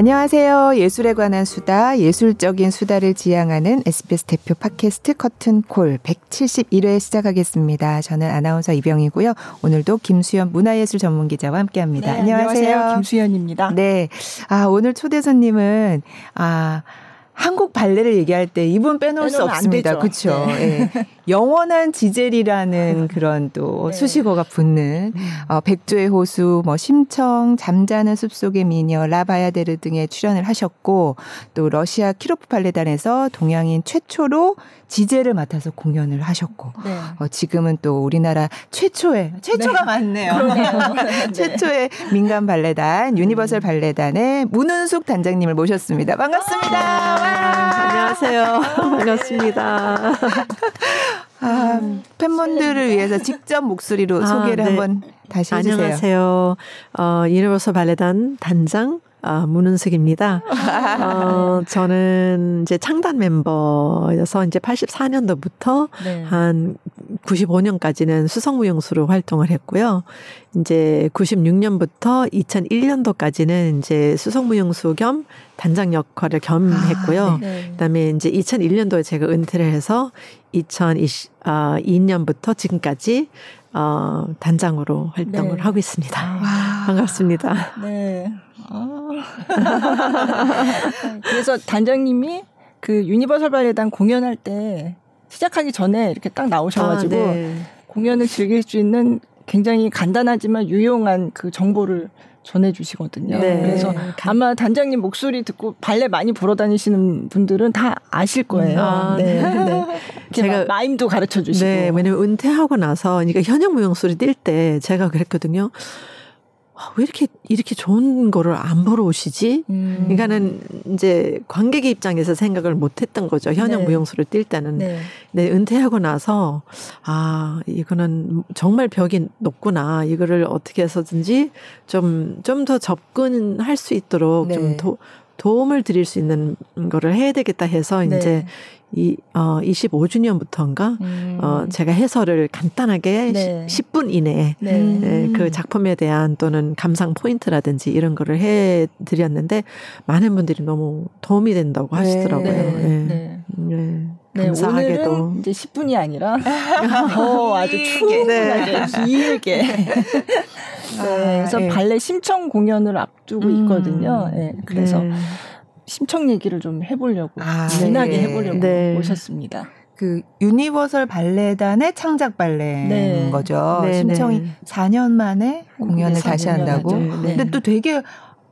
안녕하세요. 예술에 관한 수다, 예술적인 수다를 지향하는 SBS 대표 팟캐스트 커튼콜 171회 시작하겠습니다. 저는 아나운서 이병이고요. 오늘도 김수현 문화예술 전문 기자와 함께 합니다. 네, 안녕하세요. 안녕하세요. 김수현입니다. 네. 아, 오늘 초대 손님은 아 한국 발레를 얘기할 때 이분 빼놓을 수 없습니다. 그렇죠. 네. 네. 영원한 지젤이라는 그런 또 네. 수식어가 붙는 음. 어, 백조의 호수, 뭐 심청, 잠자는 숲속의 미녀, 라바야데르 등에 출연을 하셨고 또 러시아 키로프 발레단에서 동양인 최초로 지젤을 맡아서 공연을 하셨고 네. 어, 지금은 또 우리나라 최초의 최초가 네. 많네요. 네. 최초의 민간 발레단 유니버설 발레단의 문훈숙 단장님을 모셨습니다. 반갑습니다. 아, 안녕하세요. 반갑습니다. 아, 음, 팬분들을 위해서 직접 목소리로 아, 소개를 네. 한번 다시 해주세요. 안녕하세요. 어, 유니버설 발레단 단장 아, 문은숙입니다. 어, 저는 이제 창단 멤버여서 이제 84년도부터 네. 한 95년까지는 수성무용수로 활동을 했고요. 이제 96년부터 2001년도까지는 이제 수성무용수 겸 단장 역할을 겸 했고요. 아, 네. 그다음에 이제 2001년도에 제가 은퇴를 해서 2002년부터 아, 지금까지 어, 단장으로 활동을 네. 하고 있습니다. 와. 반갑습니다. 네. 아. 그래서 단장님이 그 유니버설 발레단 공연할 때 시작하기 전에 이렇게 딱 나오셔가지고 아, 네. 공연을 즐길 수 있는 굉장히 간단하지만 유용한 그 정보를 전해주시거든요. 네. 그래서 아마 단장님 목소리 듣고 발레 많이 보러 다니시는 분들은 다 아실 거예요. 아, 네. 네. 제가 마임도 가르쳐 주시고. 네. 왜냐면 은퇴하고 나서 그러니까 현역 무용수를 뛸때 제가 그랬거든요. 아, 왜 이렇게 이렇게 좋은 거를 안 보러 오시지? 음. 그러니까는 이제 관객의 입장에서 생각을 못 했던 거죠. 현역 네. 무용수를 뛸 때는. 네. 네. 은퇴하고 나서 아 이거는 정말 벽이 높구나. 이거를 어떻게 해서든지 좀 좀 더 접근할 수 있도록 네. 좀 도, 도움을 드릴 수 있는 거를 해야 되겠다 해서 네. 이제 이, 어, 25주년부터인가, 음. 어, 제가 해설을 간단하게 네. 10분 이내에, 네. 네, 그 작품에 대한 또는 감상 포인트라든지 이런 거를 해 드렸는데, 많은 분들이 너무 도움이 된다고 네. 하시더라고요. 네. 네. 네. 네. 감사하게도. 오늘은 이제 10분이 아니라, 더 아주 충분하게, 길게. 네, 그래서 아, 발레 심청 공연을 앞두고 음. 있거든요. 네, 그래서 심청 얘기를 좀 해보려고 아, 진하게 네. 해보려고 네. 오셨습니다. 그 유니버설 발레단의 창작 발레인 네. 거죠. 네, 심청이 네. 4년 만에 공연을 다시 한다고. 네. 근데 또 되게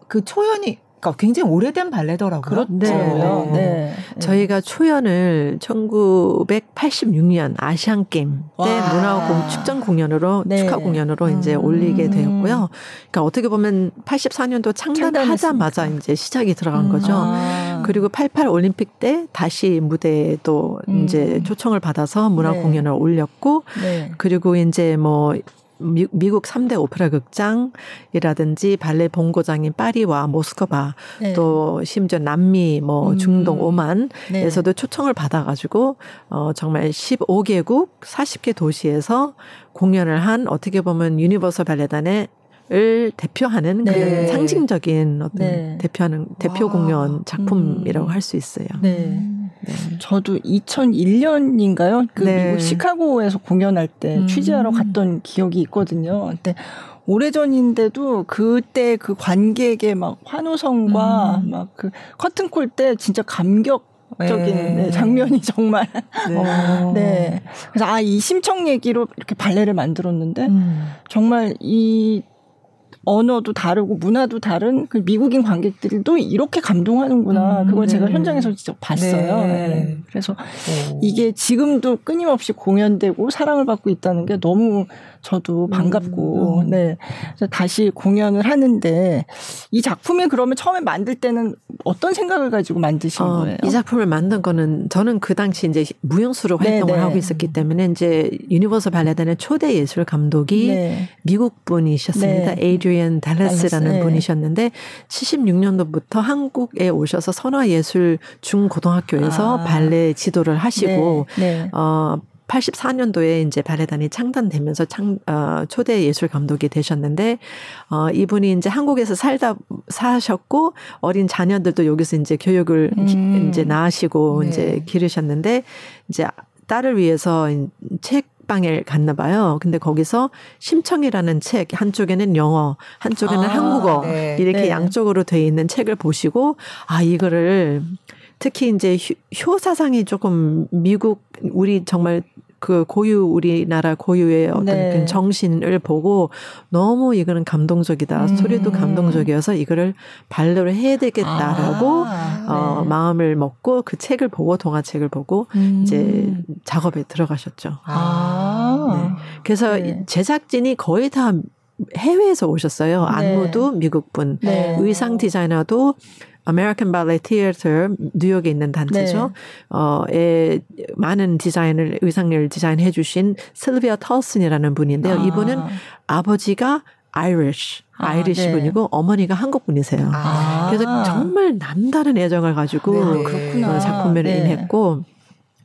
그 초연이 그러니까 굉장히 오래된 발레더라고요. 그렇죠. 네. 네. 저희가 초연을 1986년 아시안 게임 때 문화공 축전 공연으로 네. 축하 공연으로 음. 이제 올리게 되었고요. 그러니까 어떻게 보면 84년도 창단하자마자 이제 시작이 들어간 음. 거죠. 아. 그리고 88 올림픽 때 다시 무대에 또 음. 이제 초청을 받아서 문화 네. 공연을 올렸고 네. 그리고 이제 뭐 미, 미국 3대 오페라 극장이라든지 발레 본고장인 파리와 모스크바 네. 또 심지어 남미 뭐 음. 중동 오만에서도 네. 초청을 받아가지고 어 정말 15개국 40개 도시에서 공연을 한 어떻게 보면 유니버설 발레단의 을 대표하는 네. 그런 상징적인 어떤 네. 대표하는 대표 와. 공연 작품이라고 음. 할수 있어요. 네. 네. 저도 2001년인가요? 그 네. 미국 시카고에서 공연할 때 음. 취재하러 갔던 기억이 있거든요. 근데 오래전인데도 그때 그 관객의 막 환호성과 음. 막그 커튼콜 때 진짜 감격 적인 네. 네, 장면이 정말 네. 어. 네. 그래서 아 이 심청 얘기로 이렇게 발레를 만들었는데 음. 정말 이 언어도 다르고 문화도 다른 그 미국인 관객들도 이렇게 감동하는구나. 음, 그걸 네. 제가 현장에서 직접 봤어요. 네. 네. 그래서 오. 이게 지금도 끊임없이 공연되고 사랑을 받고 있다는 게 너무 저도 음, 반갑고, 음, 네. 다시 공연을 하는데 이 작품이 그러면 처음에 만들 때는 어떤 생각을 가지고 만드신 어, 거예요? 이 작품을 만든 거는 저는 그 당시 이제 무용수로 네, 활동을 네네. 하고 있었기 때문에 이제 유니버설 발레단의 초대 예술 감독이 네. 미국 분이셨습니다. 네. 에이드리언 델라스라는 네. 분이셨는데 76년도부터 한국에 오셔서 선화 예술 중고등학교에서 아. 발레 지도를 하시고 네. 네. 어 84년도에 이제 발레단이 창단되면서 창, 어, 초대 예술 감독이 되셨는데, 어, 이분이 이제 한국에서 살다, 사셨고, 어린 자녀들도 여기서 이제 교육을 음. 이제 나으시고 네. 이제 기르셨는데, 이제 딸을 위해서 책 책방에 갔나 봐요. 근데 거기서 심청이라는 책 한쪽에는 영어, 한쪽에는 아, 한국어 네, 이렇게 네. 양쪽으로 돼 있는 책을 보시고 아 이거를 특히 이제 효 사상이 조금 미국 우리 정말 그 고유 우리나라 고유의 어떤 네. 그 정신을 보고 너무 이거는 감동적이다. 음. 스토리도 감동적이어서 이거를 발로를 해야 되겠다라고 아, 어 네. 마음을 먹고 그 책을 보고 동화책을 보고 음. 이제 작업에 들어가셨죠. 아. 네. 그래서 네. 제작진이 거의 다 해외에서 오셨어요. 네. 안무도 미국 분, 네. 의상 디자이너도 발레 티어터 뉴욕에 있는 단체죠. 네. 어에 많은 디자인을 의상을 디자인해 주신 실비아 털슨이라는 분인데요. 아. 이분은 아버지가 Irish Irish 아, 네. 분이고 어머니가 한국 분이세요. 아. 그래서 정말 남다른 애정을 가지고 네. 어, 작품을 네. 임했고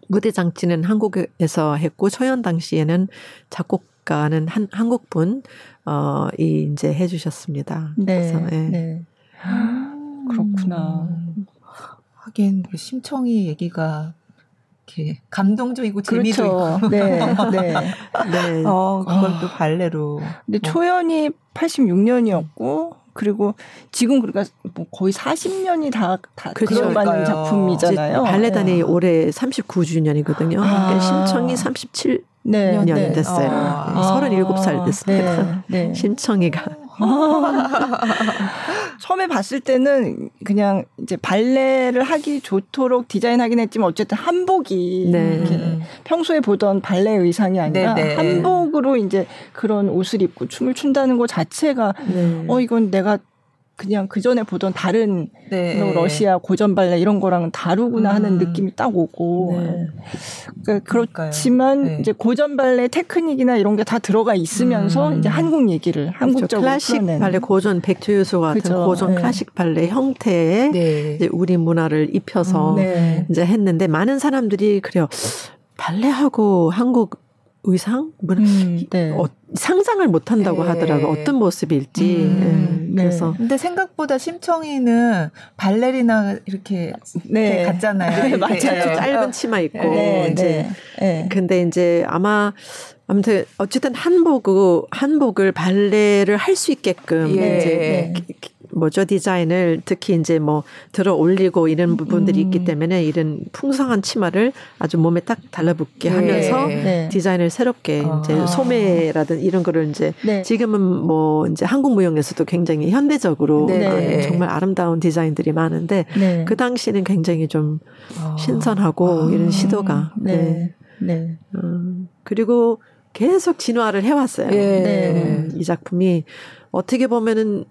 무대 장치는 한국에서 했고 초연 당시에는 작곡가는 한 한국 분 어이 이제 해주셨습니다. 네. 그래서 예. 네. 그렇구나. 음. 하긴 그 심청이 얘기가 이렇게 감동적이고 재미도 그렇죠. 있고. 네, 네, 네. 어, 그걸 또 발레로. 근데 뭐. 초연이 86년이었고 그리고 지금 그러니까 뭐 거의 40년이 다, 다 들어가는 작품이잖아요. 발레단이 네. 올해 39주년이거든요. 아. 그러니까 심청이 37 네, 년이 네. 됐어요. 아. 37살 됐습니다. 네, 네. 심청이가. 처음에 봤을 때는 그냥 이제 발레를 하기 좋도록 디자인하긴 했지만 어쨌든 한복이 네. 평소에 보던 발레 의상이 아니라 네, 네. 한복으로 이제 그런 옷을 입고 춤을 춘다는 것 자체가 네. 어 이건 내가 그냥 그 전에 보던 다른 네. 뭐 러시아 고전 발레 이런 거랑은 다르구나 음. 하는 느낌이 딱 오고 네. 그러니까 그렇지만 네. 이제 고전 발레 테크닉이나 이런 게 다 들어가 있으면서 음. 이제 한국 얘기를. 한국적으로 클래식 풀어낸. 발레 고전 백주유소 같은 그렇죠. 고전 네. 클래식 발레 형태의 네. 이제 우리 문화를 입혀서 음, 이제 했는데 많은 사람들이 그래요. 발레하고 한국 의상 뭐 음, 네. 어, 상상을 못 한다고 네. 하더라고 어떤 모습일지 음, 네. 그래서 근데 생각보다 심청이는 발레리나 이렇게, 네. 갔잖아요 네, 맞아요 짧은 치마 입고 네, 이제 네. 근데 이제 아마 아무튼 어쨌든 한복 한복을 발레를 할 수 있게끔 예. 이제 뭐죠 디자인을 특히 이제 뭐 들어 올리고 이런 부분들이 음. 있기 때문에 이런 풍성한 치마를 아주 몸에 딱 달라붙게 네. 하면서 네. 디자인을 새롭게 아. 이제 소매라든 이런 거를 이제 네. 지금은 뭐 이제 한국 무용에서도 굉장히 현대적으로 네. 정말 아름다운 디자인들이 많은데 네. 그 당시는 굉장히 좀 아. 신선하고 아. 이런 시도가 네. 네. 음, 그리고 계속 진화를 해왔어요. 음, 이 작품이 어떻게 보면은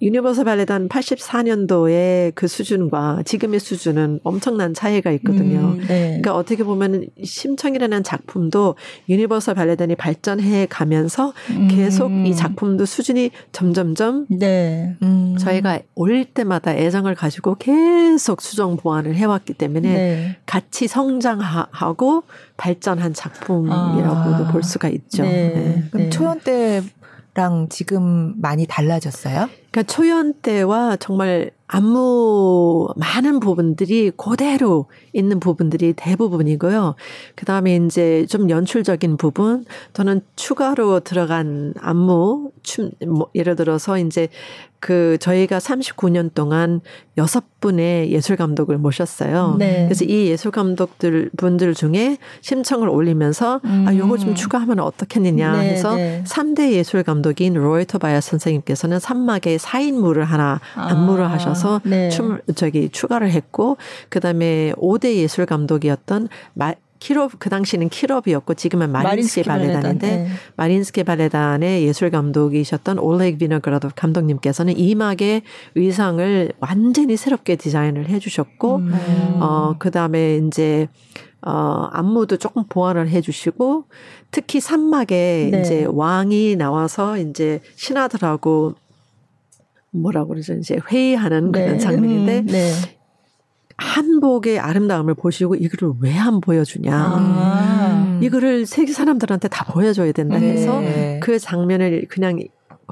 유니버설 발레단 84년도의 그 수준과 지금의 수준은 엄청난 차이가 있거든요. 음, 네. 그러니까 어떻게 보면 심청이라는 작품도 유니버설 발레단이 발전해 가면서 음. 계속 이 작품도 수준이 점점점 네. 음. 저희가 올릴 때마다 애정을 가지고 계속 수정 보완을 해왔기 때문에 네. 같이 성장하고 발전한 작품이라고도 아. 볼 수가 있죠. 네. 네. 그럼 초연 때랑 지금 많이 달라졌어요? 그러니까 초연 때와 정말 안무 많은 부분들이 그대로 있는 부분들이 대부분이고요. 그 다음에 이제 좀 연출적인 부분 또는 추가로 들어간 안무, 춤, 뭐 예를 들어서 이제 그 저희가 39년 동안 여섯 분의 예술 감독을 모셨어요. 네. 그래서 이 예술 감독들 분들 중에 심청을 올리면서 음. 아 요거 좀 추가하면 어떻겠느냐 네, 해서 네. 3대 예술 감독인 로이터 바야 선생님께서는 산막에 4인물을 하나 안무를 아. 하셔서 네. 춤을 저기 추가를 했고 그다음에 5대 예술 감독이었던 마, 키롭 그 당시는 키롭이었고 지금은 마린스키 발레단인데 네. 마린스키 발레단의 예술 감독이셨던 올렉 비너그라도 감독님께서는 이막의 의상을 완전히 새롭게 디자인을 해주셨고 음. 어 그다음에 이제 어, 안무도 조금 보완을 해주시고, 특히 산막에 네. 이제 왕이 나와서 이제 신하들하고 뭐라고 그러죠? 이제 회의하는 그런 네. 장면인데, 음, 네. 한복의 아름다움을 보시고 이거를 왜 안 보여주냐. 아. 음. 이거를 세계 사람들한테 다 보여줘야 된다 해서 네. 그 장면을 그냥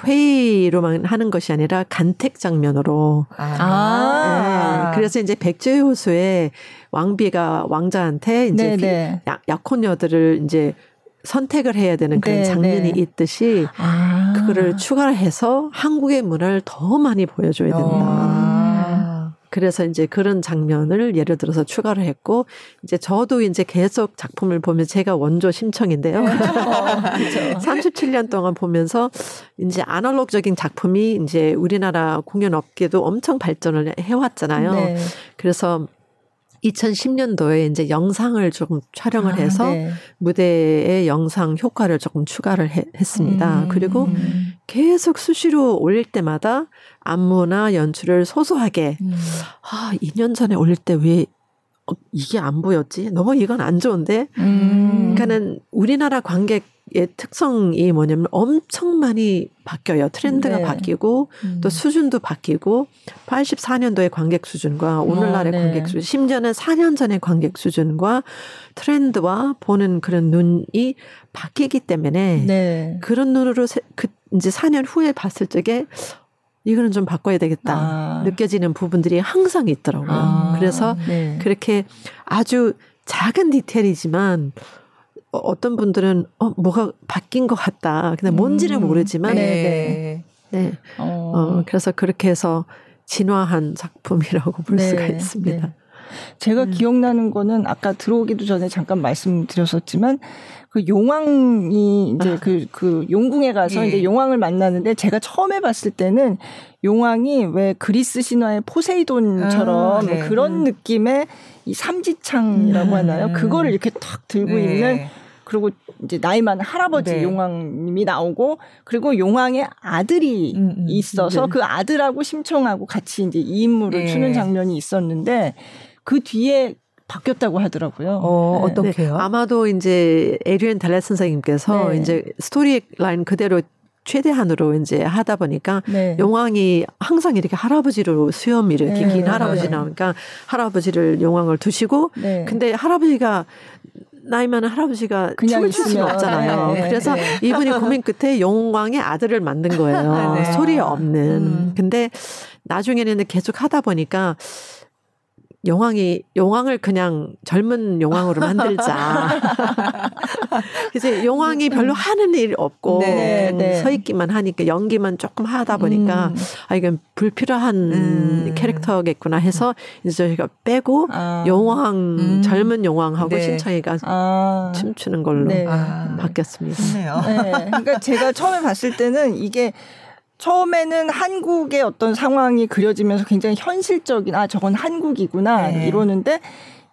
회의로만 하는 것이 아니라 간택 장면으로. 아. 네. 그래서 이제 백조의 호수에 왕비가 왕자한테 이제 네, 약, 약혼녀들을 이제 선택을 해야 되는 그런 네, 장면이 네. 있듯이 아. 그거를 추가를 해서 한국의 문화를 더 많이 보여줘야 된다. 아. 그래서 이제 그런 장면을 예를 들어서 추가를 했고 이제 저도 이제 계속 작품을 보면 제가 원조 심청인데요. 네. 어, 그렇죠. 37년 동안 보면서 이제 아날로그적인 작품이 이제 우리나라 공연 업계도 엄청 발전을 해왔잖아요. 네. 그래서 2010년도에 이제 영상을 조금 촬영을 아, 해서 네. 무대의 영상 효과를 조금 추가를 해, 했습니다. 음. 그리고 계속 수시로 올릴 때마다 안무나 연출을 소소하게 음. 아, 2년 전에 올릴 때왜 어, 이게 안 보였지? 너무 이건 안 좋은데? 음. 그러니까는 우리나라 관객 의 특성이 뭐냐면 엄청 많이 바뀌어요. 트렌드가 네. 바뀌고 음. 또 수준도 바뀌고 84년도의 관객 수준과 오늘날의 어, 네. 관객 수준, 심지어는 4년 전의 관객 수준과 트렌드와 보는 그런 눈이 바뀌기 때문에 네. 그런 눈으로 세, 그 이제 4년 후에 봤을 적에 이거는 좀 바꿔야 되겠다 아. 느껴지는 부분들이 항상 있더라고요. 아. 그래서 네. 그렇게 아주 작은 디테일이지만 어, 어떤 분들은 어 뭐가 바뀐 것 같다. 근데 뭔지는 음. 모르지만 네. 네. 네. 어. 어. 그래서 그렇게 해서 진화한 작품이라고 볼 네. 수가 있습니다. 네. 제가 음. 기억나는 거는 아까 들어오기도 전에 잠깐 말씀드렸었지만 그 용왕이 이제 아. 그, 그 용궁에 가서 예. 이제 용왕을 만나는데 제가 처음에 봤을 때는 용왕이 왜 그리스 신화의 포세이돈처럼 아, 네. 그런 음. 느낌의 이 삼지창이라고 음. 하나요? 그거를 이렇게 탁 들고 네. 있는 그리고 이제 나이 많은 할아버지 네. 용왕님이 나오고 그리고 용왕의 아들이 음, 음. 있어서 네. 그 아들하고 심청하고 같이 이제 이 인물을 네. 추는 장면이 있었는데 그 뒤에 바뀌었다고 하더라고요. 어, 네. 어떻게요? 네. 아마도 이제 에이드리언 델라스 선생님께서 네. 이제 스토리 라인 그대로 최대한으로 이제 하다 보니까 네. 용왕이 항상 이렇게 할아버지로 수염 이렇게 네. 긴 할아버지 나오니까 할아버지를 용왕을 두시고 근데 할아버지가 나이 많은 할아버지가 춤을 출 수는 없잖아요. 네, 네, 그래서 네. 이분이 고민 끝에 용왕의 아들을 만든 거예요. 네. 소리 없는. 음. 근데 나중에는 계속 하다 보니까 용왕이 용왕을 그냥 젊은 용왕으로 만들자. 그래서 용왕이 별로 하는 일 없고 네, 네. 서 있기만 하니까 연기만 조금 하다 보니까 음. 아 이건 불필요한 음. 캐릭터겠구나 해서 이제 저희가 빼고 아. 용왕 음. 젊은 용왕하고 네. 신창이가 아. 춤추는 걸로 네. 바뀌었습니다. 네. 그러니까 제가 처음에 봤을 때는 이게 처음에는 한국의 어떤 상황이 그려지면서 굉장히 현실적인 아 저건 한국이구나 네. 이러는데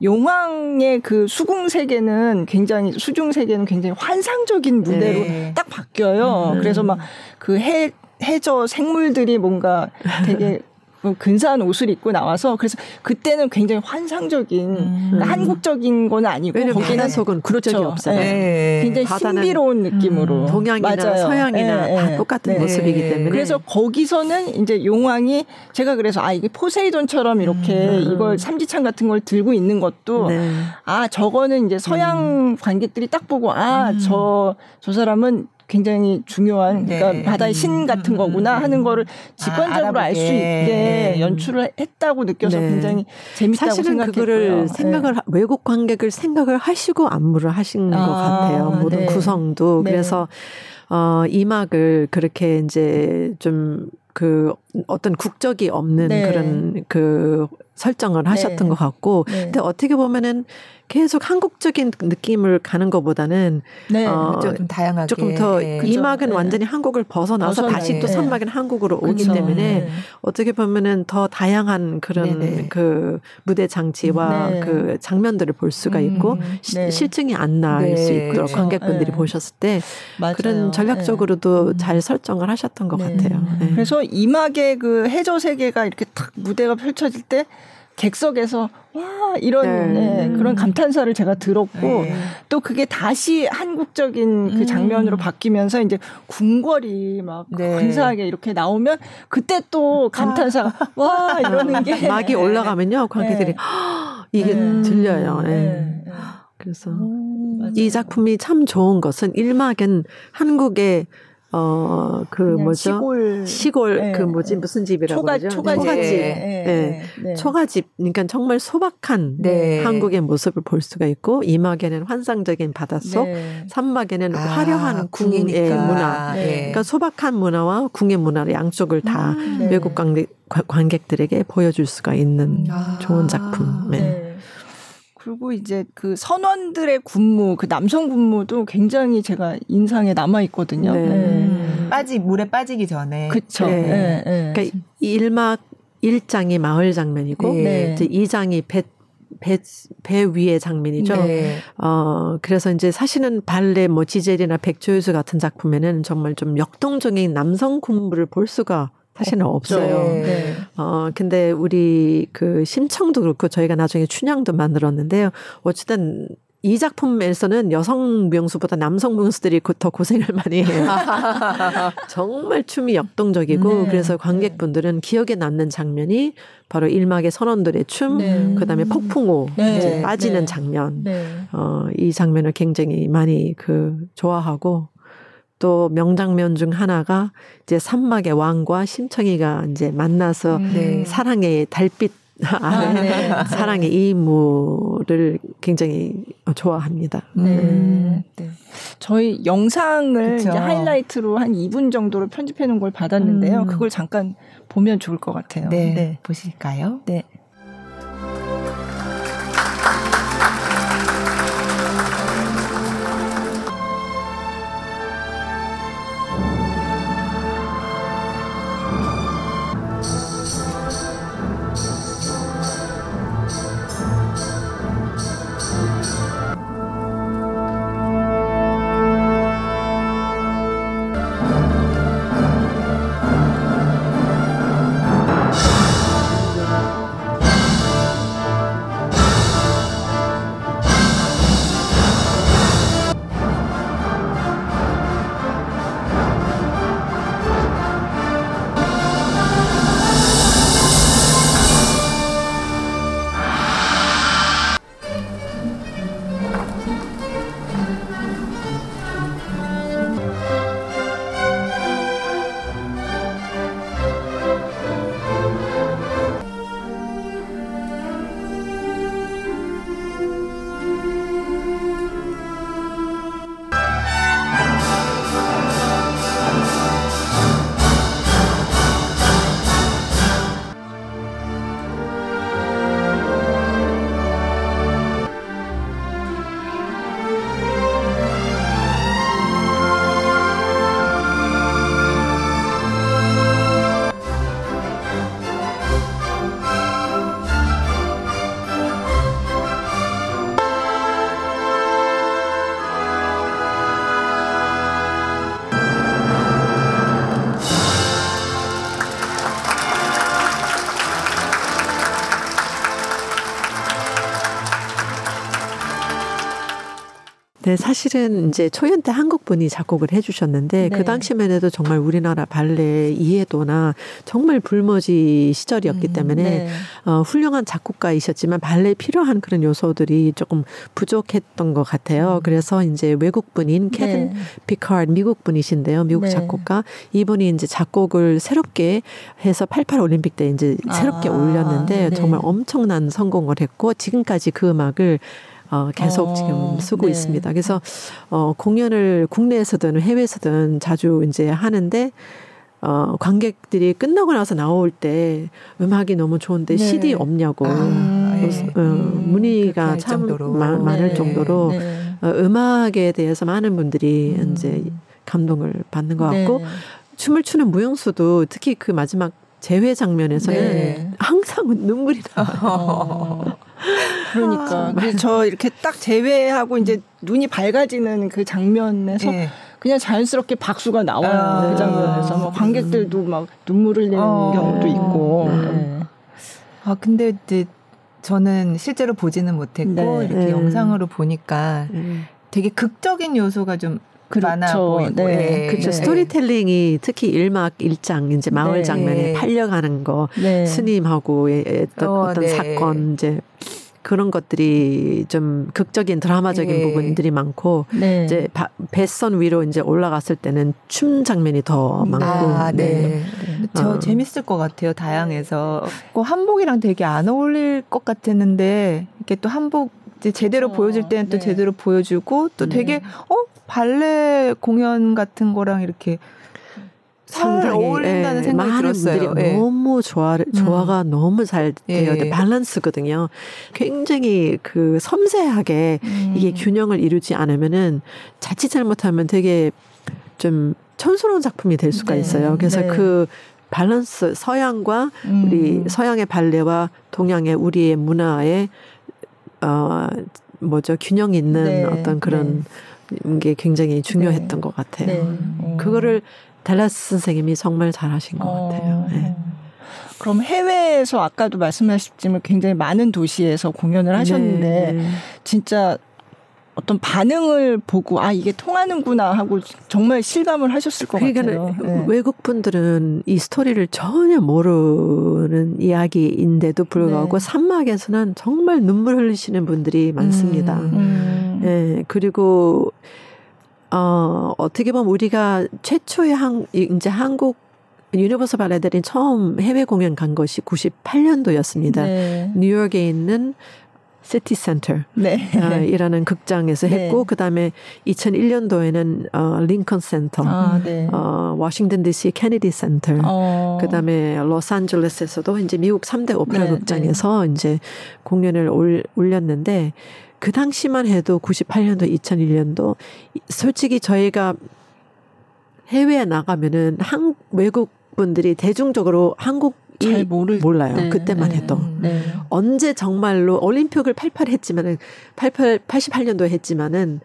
용왕의 그 수궁 세계는 굉장히 수중 세계는 굉장히 환상적인 무대로 네. 딱 바뀌어요. 음. 그래서 막 그 해 해저 생물들이 뭔가 되게 뭐 근사한 옷을 입고 나와서 그래서 그때는 굉장히 환상적인 음. 그러니까 한국적인 건 아니고 거기는 속은 그렇죠. 없어요. 네. 굉장히 신비로운 느낌으로 음. 동양이나 맞아요. 서양이나 네. 다 똑같은 네. 모습이기 때문에 그래서 거기서는 이제 용왕이 제가 그래서 아 이게 포세이돈처럼 이렇게 음. 이걸 삼지창 같은 걸 들고 있는 것도 네. 아 저거는 이제 서양 음. 관객들이 딱 보고 아 저저 음. 저 사람은 굉장히 중요한 그러니까 네. 바다의 신 음. 같은 거구나 하는 거를 직관적으로 아, 알수 있게 네. 연출을 했다고 느껴서 네. 굉장히 재밌다고 사실은 생각했고요. 그거를 네. 생각을 외국 관객을 생각을 하시고 안무를 하신 아, 것 같아요. 모든 네. 구성도 네. 그래서 어 이막을 그렇게 이제 좀 그 어떤 국적이 없는 그런 그 설정을 하셨던 것 같고 근데 어떻게 보면은 계속 한국적인 느낌을 가는 것보다는 네, 어, 좀 다양하게 조금 더 네. 이막은 네. 완전히 한국을 벗어나서 벗어나, 다시 또 네. 선막은 한국으로 오기 그쵸. 때문에 네. 어떻게 보면은 더 다양한 그런 네, 네. 그 무대 장치와 그 장면들을 볼 수가 음, 있고 음, 시, 실증이 안 날 수 있도록 관객분들이 보셨을 때 맞아요. 그런 전략적으로도 음. 잘 설정을 하셨던 것 같아요. 그래서 이막의 그 해저 세계가 이렇게 탁 무대가 펼쳐질 때 객석에서 와 이런 네. 네, 그런 감탄사를 제가 들었고 네. 또 그게 다시 한국적인 그 음. 장면으로 바뀌면서 이제 궁궐이 막 네. 근사하게 이렇게 나오면 그때 또 감탄사 아. 와 이러는 게 막이 올라가면요 관객들이 네. 이게 네. 들려요. 네. 그래서 이 작품이 참 좋은 것은 일막은 한국의 어, 그 뭐죠? 시골, 시골 네, 그 뭐지? 무슨 집이라고 초가, 그러죠? 초가집. 초가집. 네, 네, 네. 초가집. 그러니까 정말 소박한 네. 한국의 모습을 볼 수가 있고 이막에는 환상적인 바닷속, 네. 산막에는 아, 화려한 궁의 문화. 네. 그러니까 소박한 문화와 궁의 문화를 양쪽을 다 음, 외국 관객, 관객들에게 보여줄 수가 있는 아, 좋은 작품. 네. 그리고 이제 그 선원들의 군무, 그 남성 군무도 굉장히 제가 인상에 남아 있거든요. 네. 네. 빠지 물에 빠지기 전에. 그렇죠. 네. 네. 그러니까 일막 1장이 마을 장면이고 네. 이제 2장이 배 배, 배 위의 장면이죠. 네. 어, 그래서 이제 사실은 발레, 뭐, 지젤이나 백조유수 같은 작품에는 정말 좀 역동적인 남성 군무를 볼 수가 사실은 없어요. 네. 어, 근데 우리 그 심청도 그렇고 저희가 나중에 춘향도 만들었는데요. 어쨌든 이 작품에서는 여성 명수보다 남성 명수들이 더 고생을 많이 해요. 정말 춤이 역동적이고 네. 그래서 관객분들은 기억에 남는 장면이 바로 일막의 선원들의 춤, 네. 그다음에 폭풍호 네. 이제 빠지는 네. 장면. 네. 어, 이 장면을 굉장히 많이 그 좋아하고 또 명장면 중 하나가 이제 산막의 왕과 심청이가 이제 만나서 음. 네. 사랑의 달빛 아, 네. 사랑의 이 인물을 굉장히 좋아합니다. 네. 음. 네. 저희 영상을 이제 하이라이트로 한 2분 정도로 편집해 놓은 걸 받았는데요. 음. 그걸 잠깐 보면 좋을 것 같아요. 네. 네. 보실까요? 네. 네, 사실은 이제 초연 때 한국 분이 작곡을 해주셨는데 그 네. 그 당시만 해도 정말 우리나라 발레 이해도나 정말 불모지 시절이었기 음, 때문에 네. 어, 훌륭한 작곡가이셨지만 발레에 필요한 그런 요소들이 조금 부족했던 것 같아요. 음. 그래서 이제 외국 분인 케빈 네. 피카드 미국 분이신데요, 미국 네. 작곡가 이분이 이제 작곡을 새롭게 해서 88 올림픽 때 이제 새롭게 아, 올렸는데 네. 정말 엄청난 성공을 했고 지금까지 그 음악을 어, 계속 어, 지금 쓰고 네. 있습니다. 그래서 어, 공연을 국내에서든 해외에서든 자주 이제 하는데 어, 관객들이 끝나고 나서 나올 때 음악이 너무 좋은데 네. CD 없냐고 아, 네. 어, 음, 문의가 참 마, 많을 네. 정도로 네. 어, 음악에 대해서 많은 분들이 음. 이제 감동을 받는 것 같고 춤을 추는 무용수도 특히 그 마지막 재회 장면에서는 항상 눈물이 나요. 어. 그러니까. 아, 그래서 저 이렇게 딱 제외하고 이제 눈이 밝아지는 그 장면에서 네. 그냥 자연스럽게 박수가 나와요. 아, 그 장면에서. 뭐 관객들도 막 눈물을 내는 어, 경우도 있고. 네. 아, 근데 이제 저는 실제로 보지는 못했고 네. 이렇게 음. 영상으로 보니까 음. 되게 극적인 요소가 좀 그렇죠. 많아 보이고. 네. 네. 그렇죠. 네. 스토리텔링이 특히 일막 일장 이제 마을 네. 장면에 팔려가는 거 네. 스님하고 어떤, 어, 떤 네. 사건 이제 그런 것들이 좀 극적인 드라마적인 네. 부분들이 많고 네. 이제 바, 뱃선 위로 이제 올라갔을 때는 춤 장면이 더 많고. 아, 네. 네. 네. 저 어. 재밌을 것 같아요. 다양해서. 그 한복이랑 되게 안 어울릴 것 같았는데 이렇게 또 한복 제대로 어, 보여줄 때는 또 네. 제대로 보여주고 또 되게 어 발레 공연 같은 거랑 이렇게 상당히 어울린다는 예, 생각이 많은 들었어요. 분들이 예. 너무 조화 음. 조화가 음. 너무 잘 되어 예. 밸런스거든요. 굉장히 그 섬세하게 음. 이게 균형을 이루지 않으면은 자칫 잘못하면 되게 좀 촌스러운 작품이 될 수가 네. 있어요. 그래서 네. 그 밸런스 서양과 음. 우리 서양의 발레와 동양의 우리의 문화의 어 뭐죠 균형 있는 네. 어떤 그런 네. 게 굉장히 중요했던 네. 것 같아요. 네. 그거를 달라스 선생님이 정말 잘하신 것 어. 같아요. 네. 그럼 해외에서 아까도 말씀하셨지만 굉장히 많은 도시에서 공연을 하셨는데 네. 진짜 어떤 반응을 보고 아 이게 통하는구나 하고 정말 실감을 하셨을 것 그러니까 같아요. 네. 외국 분들은 이 스토리를 전혀 모르는 이야기인데도 불구하고 네. 산막에서는 정말 눈물 흘리시는 분들이 많습니다. 음, 음. 네, 그리고 어, 어떻게 보면 우리가 최초의 한, 이제 한국 유니버설 발레단이 처음 해외 공연 간 것이 98년도였습니다. 네. 뉴욕에 있는 시티 센터 네. 어, 이라는 극장에서 네. 했고 네. 그다음에 2001년도에는 어, 링컨 센터, 아, 네. 어, 워싱턴 DC 케네디 센터, 어. 그다음에 로스앤젤레스에서도 이제 미국 3대 오페라 네, 극장에서 이제 공연을 올, 올렸는데 그 당시만 해도 98년도, 2001년도 솔직히 저희가 해외에 나가면은 한 외국 분들이 대중적으로 한국 잘 모를 몰라요. 네, 그때만 네, 해도 네. 언제 정말로 올림픽을 88 했지만은 88 88년도에 했지만은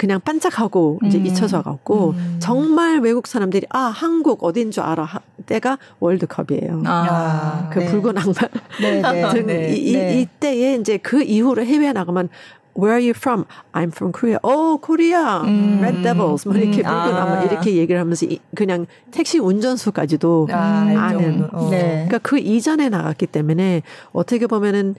그냥 반짝하고 이제 음. 잊혀져 갖고 음. 정말 외국 사람들이 아 한국 어딘 줄 알아 하, 때가 월드컵이에요. 아, 그 네. 붉은 악마 네, 네, 네, 이, 네. 이때에 이제 그 이후로 해외에 나가면 Where are you from? I'm from Korea. Oh, Korea. 음. Red Devils. 뭐 이렇게 음. 붉은 아. 악마 이렇게 얘기를 하면서 그냥 택시 운전수까지도 아, 아는. 어. 네. 그러니까 그 이전에 나갔기 때문에 어떻게 보면은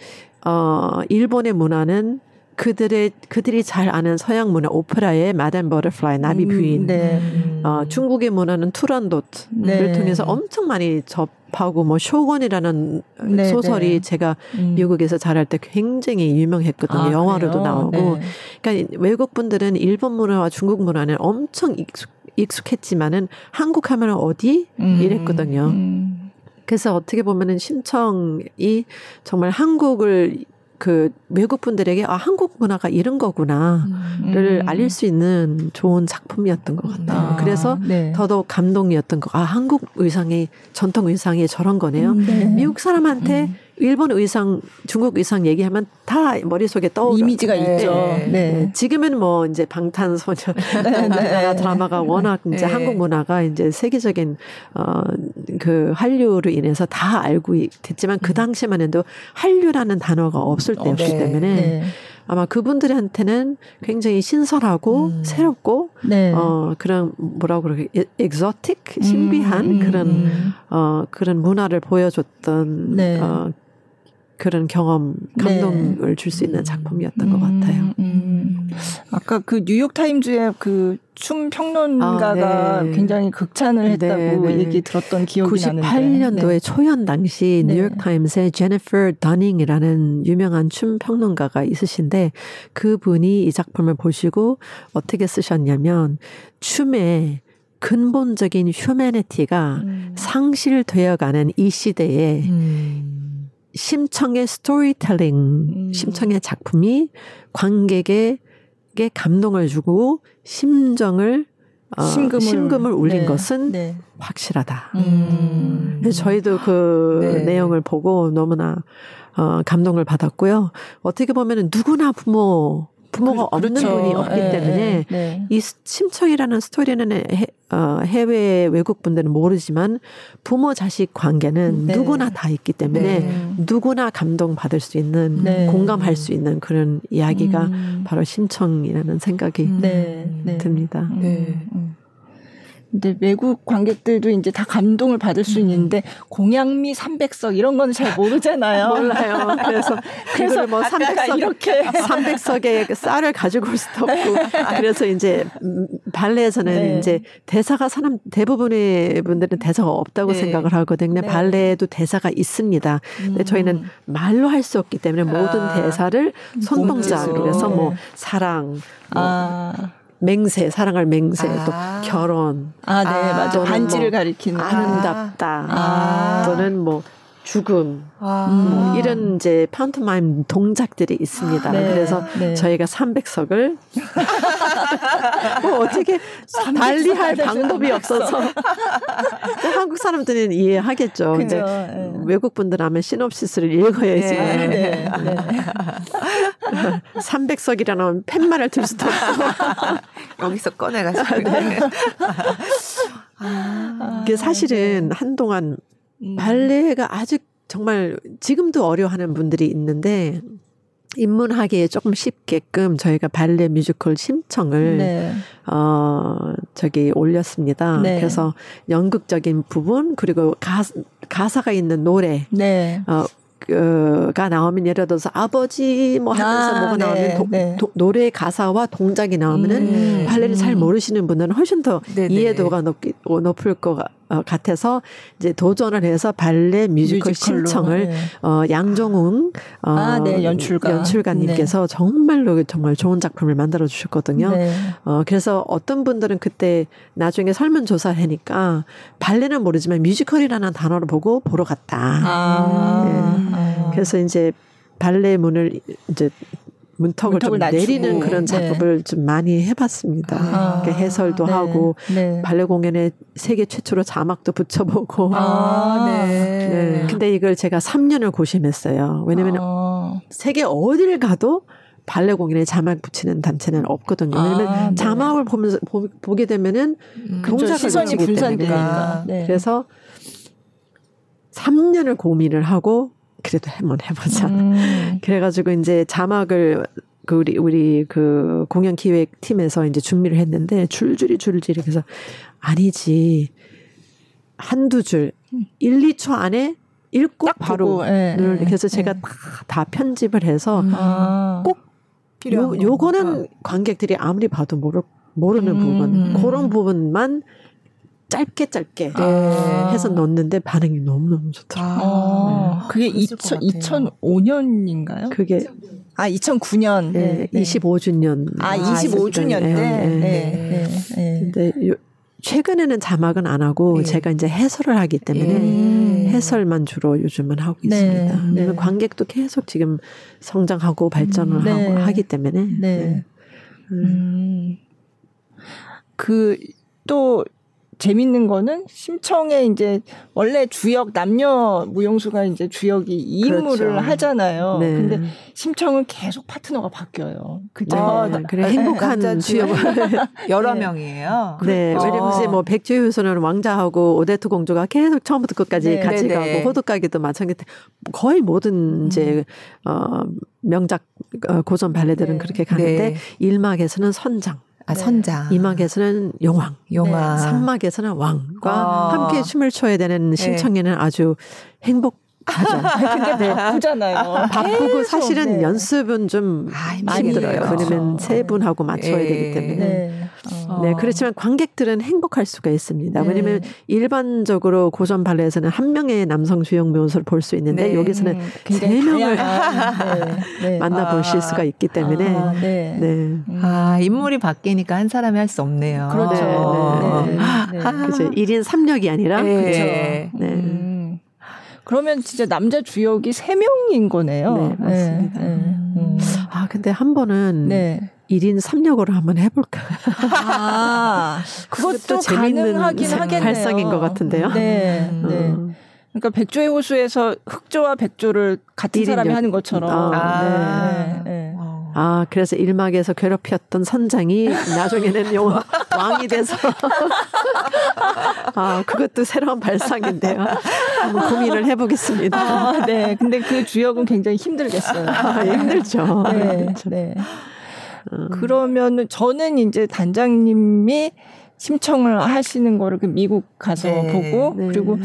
어 일본의 문화는 그들의 그들이 잘 아는 서양 문화 오페라의 마담 버터플라이 나비 음, 부인, 음, 네. 어, 중국의 문화는 투란도트를 네. 통해서 엄청 많이 접하고 뭐 쇼건이라는 네, 소설이 네. 제가 음. 미국에서 잘할 때 굉장히 유명했거든요. 아, 영화로도? 나오고, 네. 그러니까 외국 분들은 일본 문화와 중국 문화는 엄청 익숙, 익숙했지만은 한국 하면 어디 음. 이랬거든요. 음. 그래서 어떻게 보면은 심청이 정말 한국을 그 외국 분들에게 아 한국 문화가 이런 거구나를 음. 알릴 수 있는 좋은 작품이었던 것 같아요. 아, 그래서 네. 더더욱 감동이었던 거. 아 한국 의상이 전통 의상이 저런 거네요. 음, 네. 미국 사람한테 음. 일본 의상, 중국 의상 얘기하면 다 머릿속에 떠오르 이미지가 네. 있죠. 네. 네. 지금은 뭐 이제 방탄소년 네, 네. 드라마가 워낙 이제 네. 한국 문화가 이제 세계적인 어그 한류로 인해서 다 알고 됐지만 그 음. 당시만 해도 한류라는 단어가 없을 때였기 네. 때문에 아마 그분들한테는 굉장히 신선하고 음. 새롭고 네. 어 그런 뭐라고 그러게 exotic 신비한 음, 음, 그런 음. 어 그런 문화를 보여줬던 네. 어 그런 경험, 감동을 네. 줄수 있는 작품이었던 음, 것 같아요. 음. 음. 아까 그 뉴욕 타임즈의 그 춤 평론가가 아, 네. 굉장히 극찬을 네, 했다고 네, 얘기 들었던 기억이 98년도에 나는데. 초연 당시 네. 뉴욕 타임스에 제니퍼 더닝이라는 유명한 춤 평론가가 있으신데 그분이 이 작품을 보시고 어떻게 쓰셨냐면 춤에 근본적인 휴메니티가 음. 상실되어가는 이 시대에 음. 심청의 스토리텔링, 음. 심청의 작품이 관객에게 감동을 주고 심정을 어, 심금을, 심금을 울린 네. 것은 네. 확실하다. 음. 그래서 저희도 그 네. 내용을 보고 너무나 어, 감동을 받았고요. 어떻게 보면은 누구나 부모 부모가 그, 없는 그렇죠. 분이 없기 네, 때문에 네. 이 심청이라는 스토리는 해, 어, 해외 외국 분들은 모르지만 부모 자식 관계는 네. 누구나 다 있기 때문에 네. 누구나 감동 받을 수 있는 네. 공감할 수 있는 그런 이야기가 음. 바로 심청이라는 생각이 네. 듭니다. 음. 근데 외국 관객들도 이제 다 감동을 받을 수 음. 있는데 공양미 300석 이런 건 잘 모르잖아요. 몰라요. 그래서 그래서 뭐 300석 이렇게 300석의 쌀을 가지고 올 수도 없고 그래서 이제 발레에서는 네. 이제 대사가 사람 대부분의 분들은 대사가 없다고 네. 생각을 하거든요. 네. 발레에도 대사가 있습니다. 근데 저희는 말로 할 수 없기 때문에 모든 아. 대사를 손동작으로 해서 뭐 네. 사랑 뭐 아. 맹세, 사랑할 맹세, 아. 또 결혼. 아, 네, 아, 맞아. 반지를 뭐 가리키는. 아름답다. 아. 또는 뭐 죽음 아. 뭐 이런 이제 파운트마임 동작들이 있습니다. 아, 네. 그래서 네. 저희가 300석을 뭐 어떻게 달리할 방법이 없어서 한국 사람들은 이해하겠죠. 근데 네. 외국 분들하면 시놉시스를 읽어야지. 네. 네. 300석이라는 팻말을 들 수도 없고 여기서 꺼내가지고. 네. 아, 그 사실은 한동안 음. 발레가 아직 정말 지금도 어려워하는 분들이 있는데 입문하기에 조금 쉽게끔 저희가 발레 뮤지컬 신청을 네. 어 저기 올렸습니다. 네. 그래서 연극적인 부분 그리고 가, 가사가 있는 노래 네. 어 그가 나오면 예를 들어서 아버지 뭐 하면서 아, 뭐가 네, 나오면 도, 네. 도, 노래 가사와 동작이 나오면은 음, 발레를 음. 잘 모르시는 분들은 훨씬 더. 네. 이해도가 높기 높을 것 어, 같아서 이제 도전을 해서 발레 뮤지컬 뮤지컬로, 심청을 네. 어 양정웅 어 아, 네, 연출가 연출가님께서 네. 정말로 정말 좋은 작품을 만들어 주셨거든요. 네. 어 그래서 어떤 분들은 그때 나중에 설문 조사를 하니까 발레는 모르지만 뮤지컬이라는 단어를 보고 보러 갔다. 아. 네. 아. 그래서 이제 발레 문을 이제 문턱을, 문턱을 좀 낮추고. 내리는 그런 네. 작업을 네. 좀 많이 해봤습니다. 아, 해설도 네. 하고 네. 발레 공연에 세계 최초로 자막도 붙여보고. 아, 네. 네. 근데 이걸 제가 3년을 고심했어요. 왜냐면 아. 세계 어딜 가도 발레 공연에 자막 붙이는 단체는 없거든요. 왜냐면 아, 네. 자막을 보면서 보, 게 되면은 음, 동작을 붙이기 때문에. 네. 그래서 3년을 고민을 하고 그래도 한번 해보자. 음. 그래가지고 이제 자막을 그 우리 우리 그 공연 기획 팀에서 이제 준비를 했는데 줄줄이 줄줄이 그래서 아니지 한두 줄 1, 2초 안에 읽고 바로 예, 늘 예, 그래서 예. 제가 다, 다 편집을 해서 음. 아. 꼭 요, 요거는 관객들이 아무리 봐도 모르, 모르는 음. 부분 그런 부분만 짧게 짧게 네. 해서 넣었는데 반응이 너무너무 좋더라고요. 아, 네. 그게 2000, 2005년인가요? 그게 아 2009년 네, 네. 25주년 아 25주년 때. 네. 네. 네. 네. 근데 요, 최근에는 자막은 안 하고 네. 제가 이제 해설을 하기 때문에 음. 해설만 주로 요즘은 하고 있습니다. 관객도 계속 지금 성장하고 발전을 음. 하고 하기 때문에. 네. 음. 음. 그또 재밌는 거는 심청에 이제 원래 주역 남녀 무용수가 이제 주역이 이 그렇죠. 하잖아요. 네. 근데 심청은 계속 파트너가 바뀌어요. 그죠? 아, 네. 그래 행복한 주역을 여러 네. 명이에요. 네. 그렇죠. 왜냐면 이제 뭐 백조유 소녀는 왕자하고 오데트 공주가 계속 처음부터 끝까지 네. 같이 네, 네. 가고 호두까기도 마찬가지 거의 모든 이제 음. 어 명작 어, 고전 발레들은 그렇게 가는데 일막에서는 선장 아, 네. 선장. 이막에서는 용왕. 용왕. 네. 산막에서는 왕과 어. 함께 춤을 춰야 되는 신청에는 네. 아주 행복 하죠. 근데 네. 바쁘잖아요. 바쁘고 사실은 네. 연습은 좀 아, 힘들어요. 왜냐면 세 네. 분하고 맞춰야 네. 되기 때문에. 네. 어. 네. 그렇지만 관객들은 행복할 수가 있습니다. 왜냐면 일반적으로 고전 발레에서는 한 명의 남성 주역 묘소를 볼 수 있는데 여기서는 세 명을 만나보실 아. 수가 있기 때문에. 아, 네. 음. 아, 인물이 바뀌니까 한 사람이 할 수 없네요. 그렇죠. 네. 그죠. 1인 3역이 아니라. 그렇죠. 네. 음. 그러면 진짜 남자 주역이 3명인 거네요. 네, 맞습니다. 네, 네. 음. 아, 근데 한 번은 네. 1인 3역으로 한번 해볼까. 아, 그것도 재밌는 하긴 하겠네요. 발상인 것 같은데요. 네. 음. 네. 그러니까 백조의 호수에서 흑조와 백조를 같은 사람이 하는 것처럼. 아, 네. 네. 아, 그래서 일막에서 괴롭혔던 선장이 나중에는 용, 왕이 돼서. 아, 그것도 새로운 발상인데요. 한번 고민을 해보겠습니다. 아, 네. 근데 그 주역은 굉장히 힘들겠어요. 아, 힘들죠. 네. 네. 음. 그러면은 저는 이제 단장님이 심청을 하시는 거를 그 미국 가서 네, 보고 네. 그리고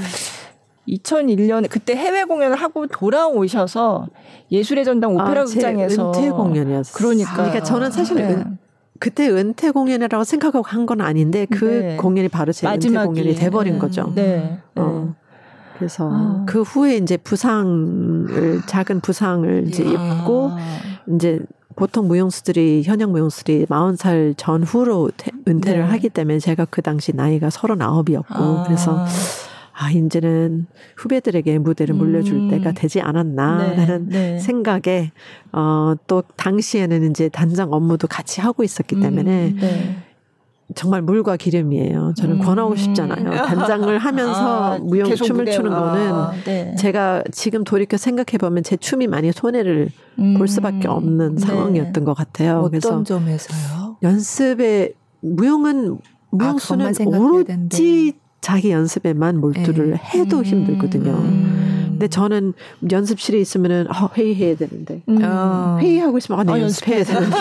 2001년에 그때 해외 공연을 하고 돌아오셔서 예술의 전당 오페라 아, 극장에서 은퇴 공연이었어요. 그러니까. 그러니까 저는 사실 네. 은, 그때 은퇴 공연이라고 생각하고 한 건 아닌데 그 네. 공연이 바로 제 마지막이. 은퇴 공연이 돼 버린 거죠. 네. 어. 그래서 아. 그 후에 이제 부상을 작은 부상을 이제 아. 입고 이제 보통 무용수들이 현역 무용수들이 40살 전후로 은퇴를 네. 하기 때문에 제가 그 당시 나이가 39이었고 아. 그래서 아, 이제는 후배들에게 무대를 물려줄 음. 때가 되지 않았나라는 네, 네. 생각에, 어, 또 당시에는 이제 단장 업무도 같이 하고 있었기 때문에, 음, 네. 정말 물과 기름이에요. 저는 음. 권하고 싶잖아요. 단장을 하면서 아, 무용 춤을 추는 거는 아, 네. 제가 지금 돌이켜 생각해 보면 제 춤이 많이 손해를 음. 볼 수밖에 없는 네. 상황이었던 것 같아요. 어떤 그래서 점에서요? 연습에 무용은 무용수는 아, 오로지 자기 연습에만 몰두를 네. 해도 음. 힘들거든요. 음. 근데 저는 연습실에 있으면은 어, 회의해야 되는데 음. 어. 회의하고 있으면 아, 네, 아, 연습해야 되는데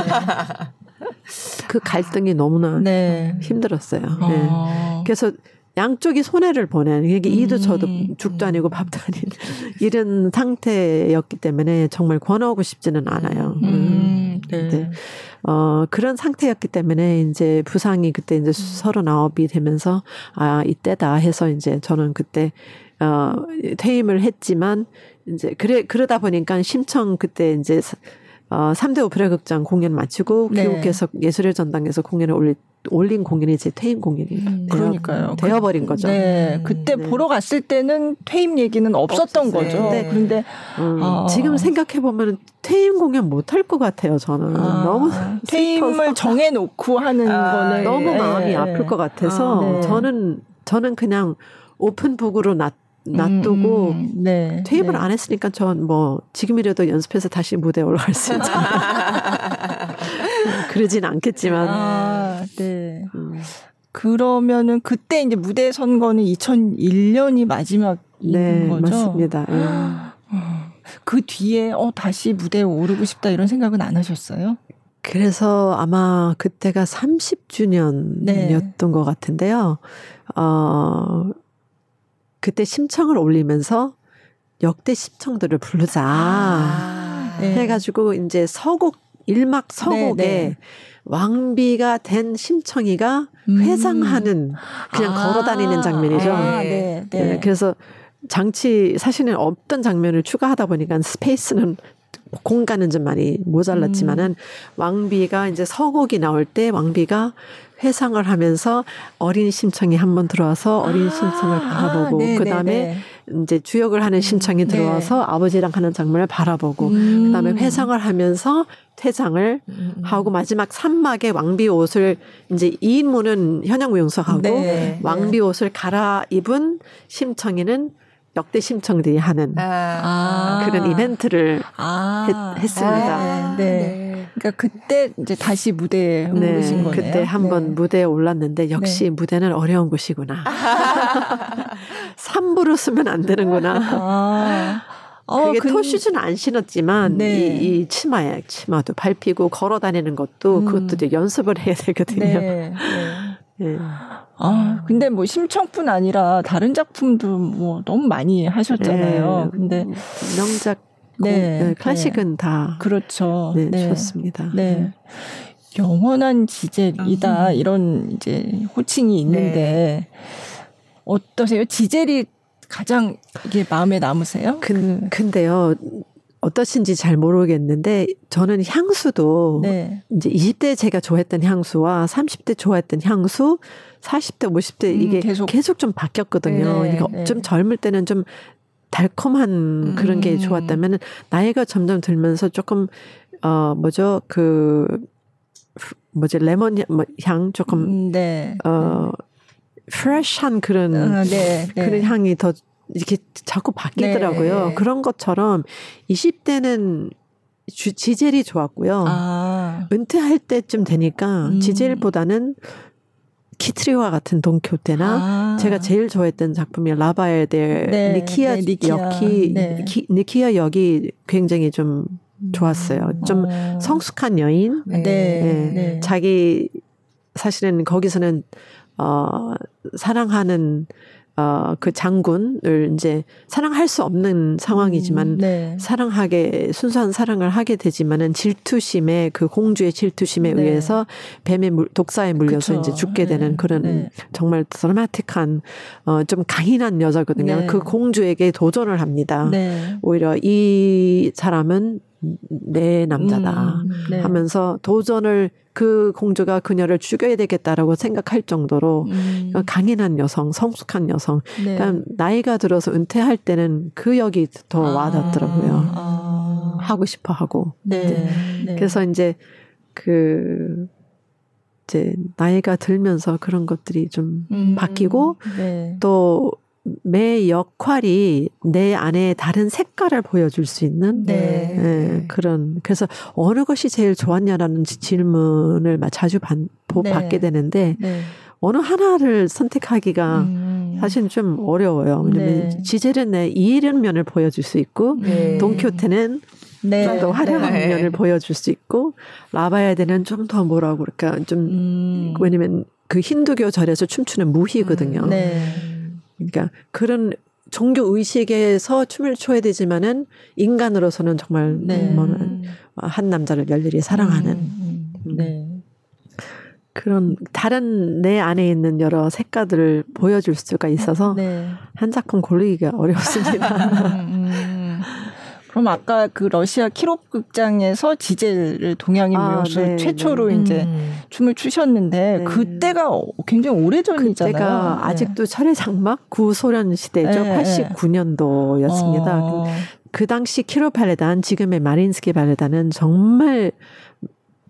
그 갈등이 너무나 네. 힘들었어요. 어. 네. 그래서 양쪽이 손해를 보내는 그러니까 이도 저도 음. 죽도 아니고 밥도 아닌 이런 상태였기 때문에 정말 권하고 싶지는 않아요. 음. 음. 네. 네. 어, 그런 상태였기 때문에 이제 부상이 그때 이제 서른아홉이 되면서 아, 이때다 해서 이제 저는 그때 어, 퇴임을 했지만 이제 그래 그러다 보니까 심청 그때 이제 어, 3대 오페라 극장 공연 마치고 네. 귀국해서 예술의 전당에서 공연을 올릴 올린 공연이 제 퇴임 공연이 음, 되어, 그러니까요. 되어버린 거죠. 네, 음, 그때 네. 보러 갔을 때는 퇴임 얘기는 없었던 없었어요. 거죠. 네. 그런데 음, 아. 지금 생각해 보면 퇴임 공연 못 할 것 같아요. 저는 아. 너무 퇴임을 정해놓고 하는 아, 거는 너무 마음이 네. 아플 것 같아서 아, 네. 저는 저는 그냥 오픈북으로 놨. 놔두고 음, 네, 퇴임을 네. 안 했으니까 전 뭐 지금이라도 연습해서 다시 무대에 올라갈 수 있잖아요. 그러진 않겠지만. 아, 네. 음. 그러면은 그때 이제 무대 선 거는 2001년이 마지막인 네, 거죠. 맞습니다. 네. 그 뒤에 어 다시 무대에 오르고 싶다 이런 생각은 안 하셨어요? 그래서 아마 그때가 30주년이었던 네. 것 같은데요. 어 그때 심청을 올리면서 역대 심청들을 부르자 아, 네. 해가지고 이제 서곡 일막 서곡에 네, 네. 왕비가 된 심청이가 음. 회상하는 그냥 아, 걸어다니는 장면이죠. 아, 네, 네. 네, 그래서 장치 사실은 없던 장면을 추가하다 보니까 스페이스는 공간은 좀 많이 모자랐지만은 음. 왕비가 이제 서곡이 나올 때 왕비가 회상을 하면서 어린 심청이 한 번 들어와서 어린 아, 심청을 바라보고 아, 그다음에 이제 주역을 하는 심청이 음, 들어와서 네. 아버지랑 하는 장면을 바라보고 음. 그다음에 회상을 하면서 퇴장을 음. 하고 마지막 산막에 왕비 옷을 이제 이인무는 현역 무용수하고 네. 왕비 옷을 갈아입은 심청이는 역대 심청들이 하는 아. 그런 이벤트를 아. 했, 습니다 아. 네. 네. 그러니까 그때 이제 다시 무대에 네. 오신 거네요. 그때 한번 네. 무대에 올랐는데 역시 네. 무대는 어려운 곳이구나. 삼부로 쓰면 안 되는구나. 아. 어, 그게 근... 토슈즈는 안 신었지만 네. 이, 이 치마에 치마도 밟히고 걸어 다니는 것도 음. 그것도 이제 연습을 해야 되거든요. 네. 네. 아, 근데 뭐 심청뿐 아니라 다른 작품도 뭐 너무 많이 하셨잖아요. 네. 근데 명작 네, 네, 클래식은 네. 다 그렇죠. 네, 네. 좋습니다. 네. 네. 영원한 지젤이다 음. 이런 이제 호칭이 있는데 어떠세요? 지젤이 가장 이게 마음에 남으세요? 근, 그. 근데요. 어떠신지 잘 모르겠는데 저는 향수도 네. 이제 20대 제가 좋아했던 향수와 30대 좋아했던 향수, 40대, 50대 음, 이게 계속, 계속 좀 바뀌었거든요. 네, 그러니까 네. 좀 젊을 때는 좀 달콤한 그런 게 음. 좋았다면 나이가 점점 들면서 조금 어 뭐죠 그 뭐지 레몬 뭐향 조금 음, 네. 어 프레시한 그런 어, 네, 네. 그런 향이 더 이렇게 자꾸 바뀌더라고요. 네. 그런 것처럼 20대는 주, 지젤이 좋았고요. 아. 은퇴할 때쯤 되니까 음. 지젤보다는 키트리와 같은 돈키호테나 아. 제가 제일 좋아했던 작품이 라바에델 네, 니키아, 네, 니키아 역이 네. 키, 니키아 역이 굉장히 좀 좋았어요. 좀 어. 성숙한 여인. 네. 네. 네. 자기 사실은 거기서는 어, 사랑하는 어, 그 장군을 이제 사랑할 수 없는 상황이지만 음, 네. 사랑하게 순수한 사랑을 하게 되지만은 질투심에 그 공주의 질투심에 네. 의해서 뱀의 물, 독사에 물려서 그쵸. 이제 죽게 네. 되는 그런 네. 정말 드라마틱한 어, 좀 강인한 여자거든요. 네. 그 공주에게 도전을 합니다. 네. 오히려 이 사람은 내 남자다 음, 네. 하면서 도전을 그 공주가 그녀를 죽여야 되겠다라고 생각할 정도로 음. 강인한 여성, 성숙한 여성. 네. 그러니까 나이가 들어서 은퇴할 때는 그 역이 더 아. 와닿더라고요. 아. 하고 싶어 하고. 네. 네. 네. 그래서 이제 그 이제 나이가 들면서 그런 것들이 좀 음. 바뀌고 네. 또 매 역할이 내 안에 다른 색깔을 보여줄 수 있는 네. 네, 그런 그래서 어느 것이 제일 좋았냐라는 질문을 자주 받, 네. 받게 되는데 네. 어느 하나를 선택하기가 음. 사실은 좀 어려워요. 왜냐면 네. 지젤은 내 이런 면을 보여줄 수 있고 네. 돈키호테는 네. 좀더 화려한 네. 면을 보여줄 수 있고 라바야드는 좀 더 뭐라고 그럴까 좀 음. 왜냐면 그 힌두교 절에서 춤추는 무희거든요. 음. 네. 그러니까 그런 종교 의식에서 춤을 춰야 되지만은 인간으로서는 정말 네. 뭐한 남자를 열렬히 사랑하는 음, 음. 네. 그런 다른 내 안에 있는 여러 색깔들을 보여줄 수가 있어서 네. 한 작품 고르기가 어렵습니다. 그럼 아까 그 러시아 키롭 극장에서 지젤을 동양인 아, 묘수 네, 최초로 네. 이제 음. 춤을 추셨는데 네. 그때가 굉장히 오래 전이잖아요. 그때가 네. 아직도 철의 장막 구소련 시대죠. 89년도였습니다. 어. 그 당시 키로 발레단 지금의 마린스키 발레단은 정말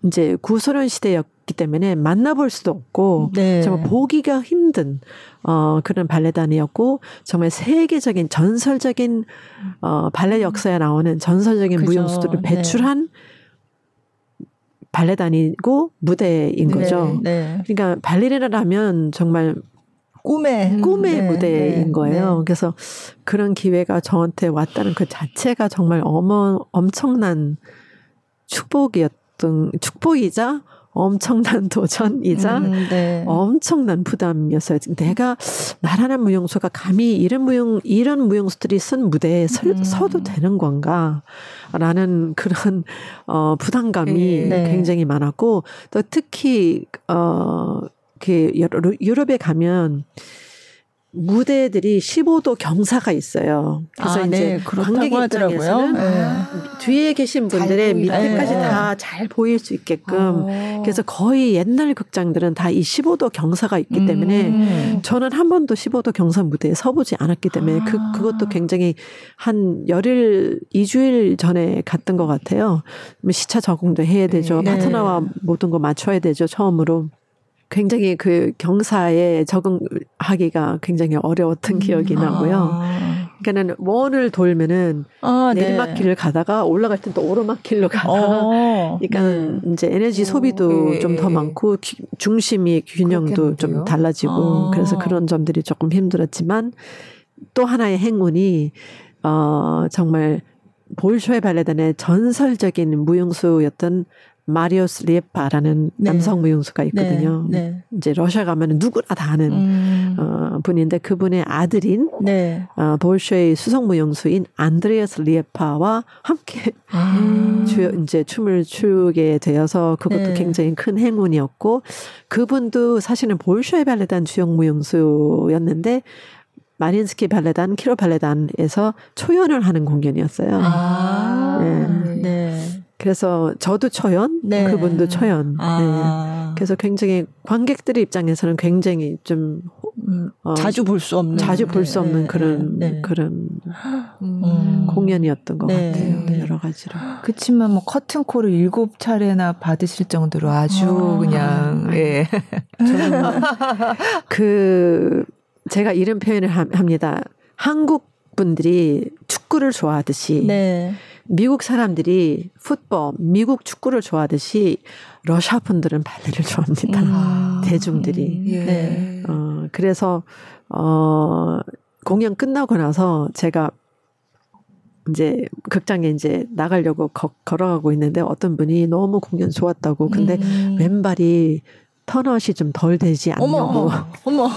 이제 구소련 시대였기 때문에 만나볼 수도 없고 네. 정말 보기가 힘든 어 그런 발레단이었고 정말 세계적인 전설적인 어 발레 역사에 나오는 전설적인 그죠. 무용수들을 네. 배출한 네. 발레단이고 무대인 네. 거죠. 네. 그러니까 발레리나라면 정말 꿈의 음, 꿈의 네, 무대인 네, 거예요. 네. 그래서 그런 기회가 저한테 왔다는 그 자체가 정말 어머 엄청난 축복이었 던 축복이자 엄청난 도전이자 음, 네. 엄청난 부담이었어요. 내가 나라는 무용수가 감히 이런 무용 이런 무용수들이 쓴 무대에 설, 음. 서도 되는 건가라는 그런 어 부담감이 네. 굉장히 많았고 또 특히 어그 유럽에 가면 무대들이 15도 경사가 있어요. 그래서 아, 이제 네, 관객 입장에서는 네. 뒤에 계신 분들의 밑에까지 네. 다잘 보일 수 있게끔 오. 그래서 거의 옛날 극장들은 다 이 15도 경사가 있기 음. 때문에 저는 한 번도 15도 경사 무대에 서보지 않았기 때문에 그, 아. 그 그것도 굉장히 한 열일 2주일 전에 갔던 것 같아요. 뭐 시차 적응도 해야 되죠. 네. 파트너와 모든 거 맞춰야 되죠. 처음으로. 굉장히 그 경사에 적응하기가 굉장히 어려웠던 음. 기억이 나고요. 아. 그러니까는 원을 돌면은 아, 네. 내리막길을 가다가 올라갈 땐 또 오르막길로 가다가 어, 그러니까 네. 이제 에너지 소비도 네. 좀더 많고 기, 중심이 균형도 좀 달라지고 아. 그래서 그런 점들이 조금 힘들었지만 또 하나의 행운이 어 정말 볼쇼의 발레단의 전설적인 무용수였던 마리오스 리에파라는 네. 남성 무용수가 있거든요. 네. 네. 이제 러시아 가면 누구나 다 아는 음. 어, 분인데 그분의 아들인 네. 어, 볼쇼의 수성 무용수인 안드레아스 리에파와 함께 아. 주, 이제 춤을 추게 되어서 그것도 네. 굉장히 큰 행운이었고 그분도 사실은 볼쇼의 발레단 주역 무용수였는데 마린스키 발레단, 키로 발레단에서 초연을 하는 공연이었어요. 아. 네. 네. 그래서 저도 초연, 네. 그분도 초연. 아. 네. 그래서 굉장히 관객들 입장에서는 굉장히 좀 음, 어, 자주 볼 수 없는 자주 볼수 네. 없는 그런 네. 그런 음. 공연이었던 것 네. 같아요. 네. 여러 가지로. 그렇지만 뭐 커튼 콜을 일곱 차례나 받으실 정도로 아주 아. 그냥 예. 그 제가 이런 표현을 합니다. 한국 분들이 축구를 좋아하듯이 네. 미국 사람들이 풋볼, 미국 축구를 좋아하듯이 러시아 분들은 발레를 좋아합니다. 음. 대중들이. 음. 예. 네. 어, 그래서 어 공연 끝나고 나서 제가 이제 극장에 이제 나가려고 거, 걸어가고 있는데 어떤 분이 너무 공연 좋았다고 근데 음. 왼발이 턴아웃이 좀 덜 되지 않냐고. 어머, 어머.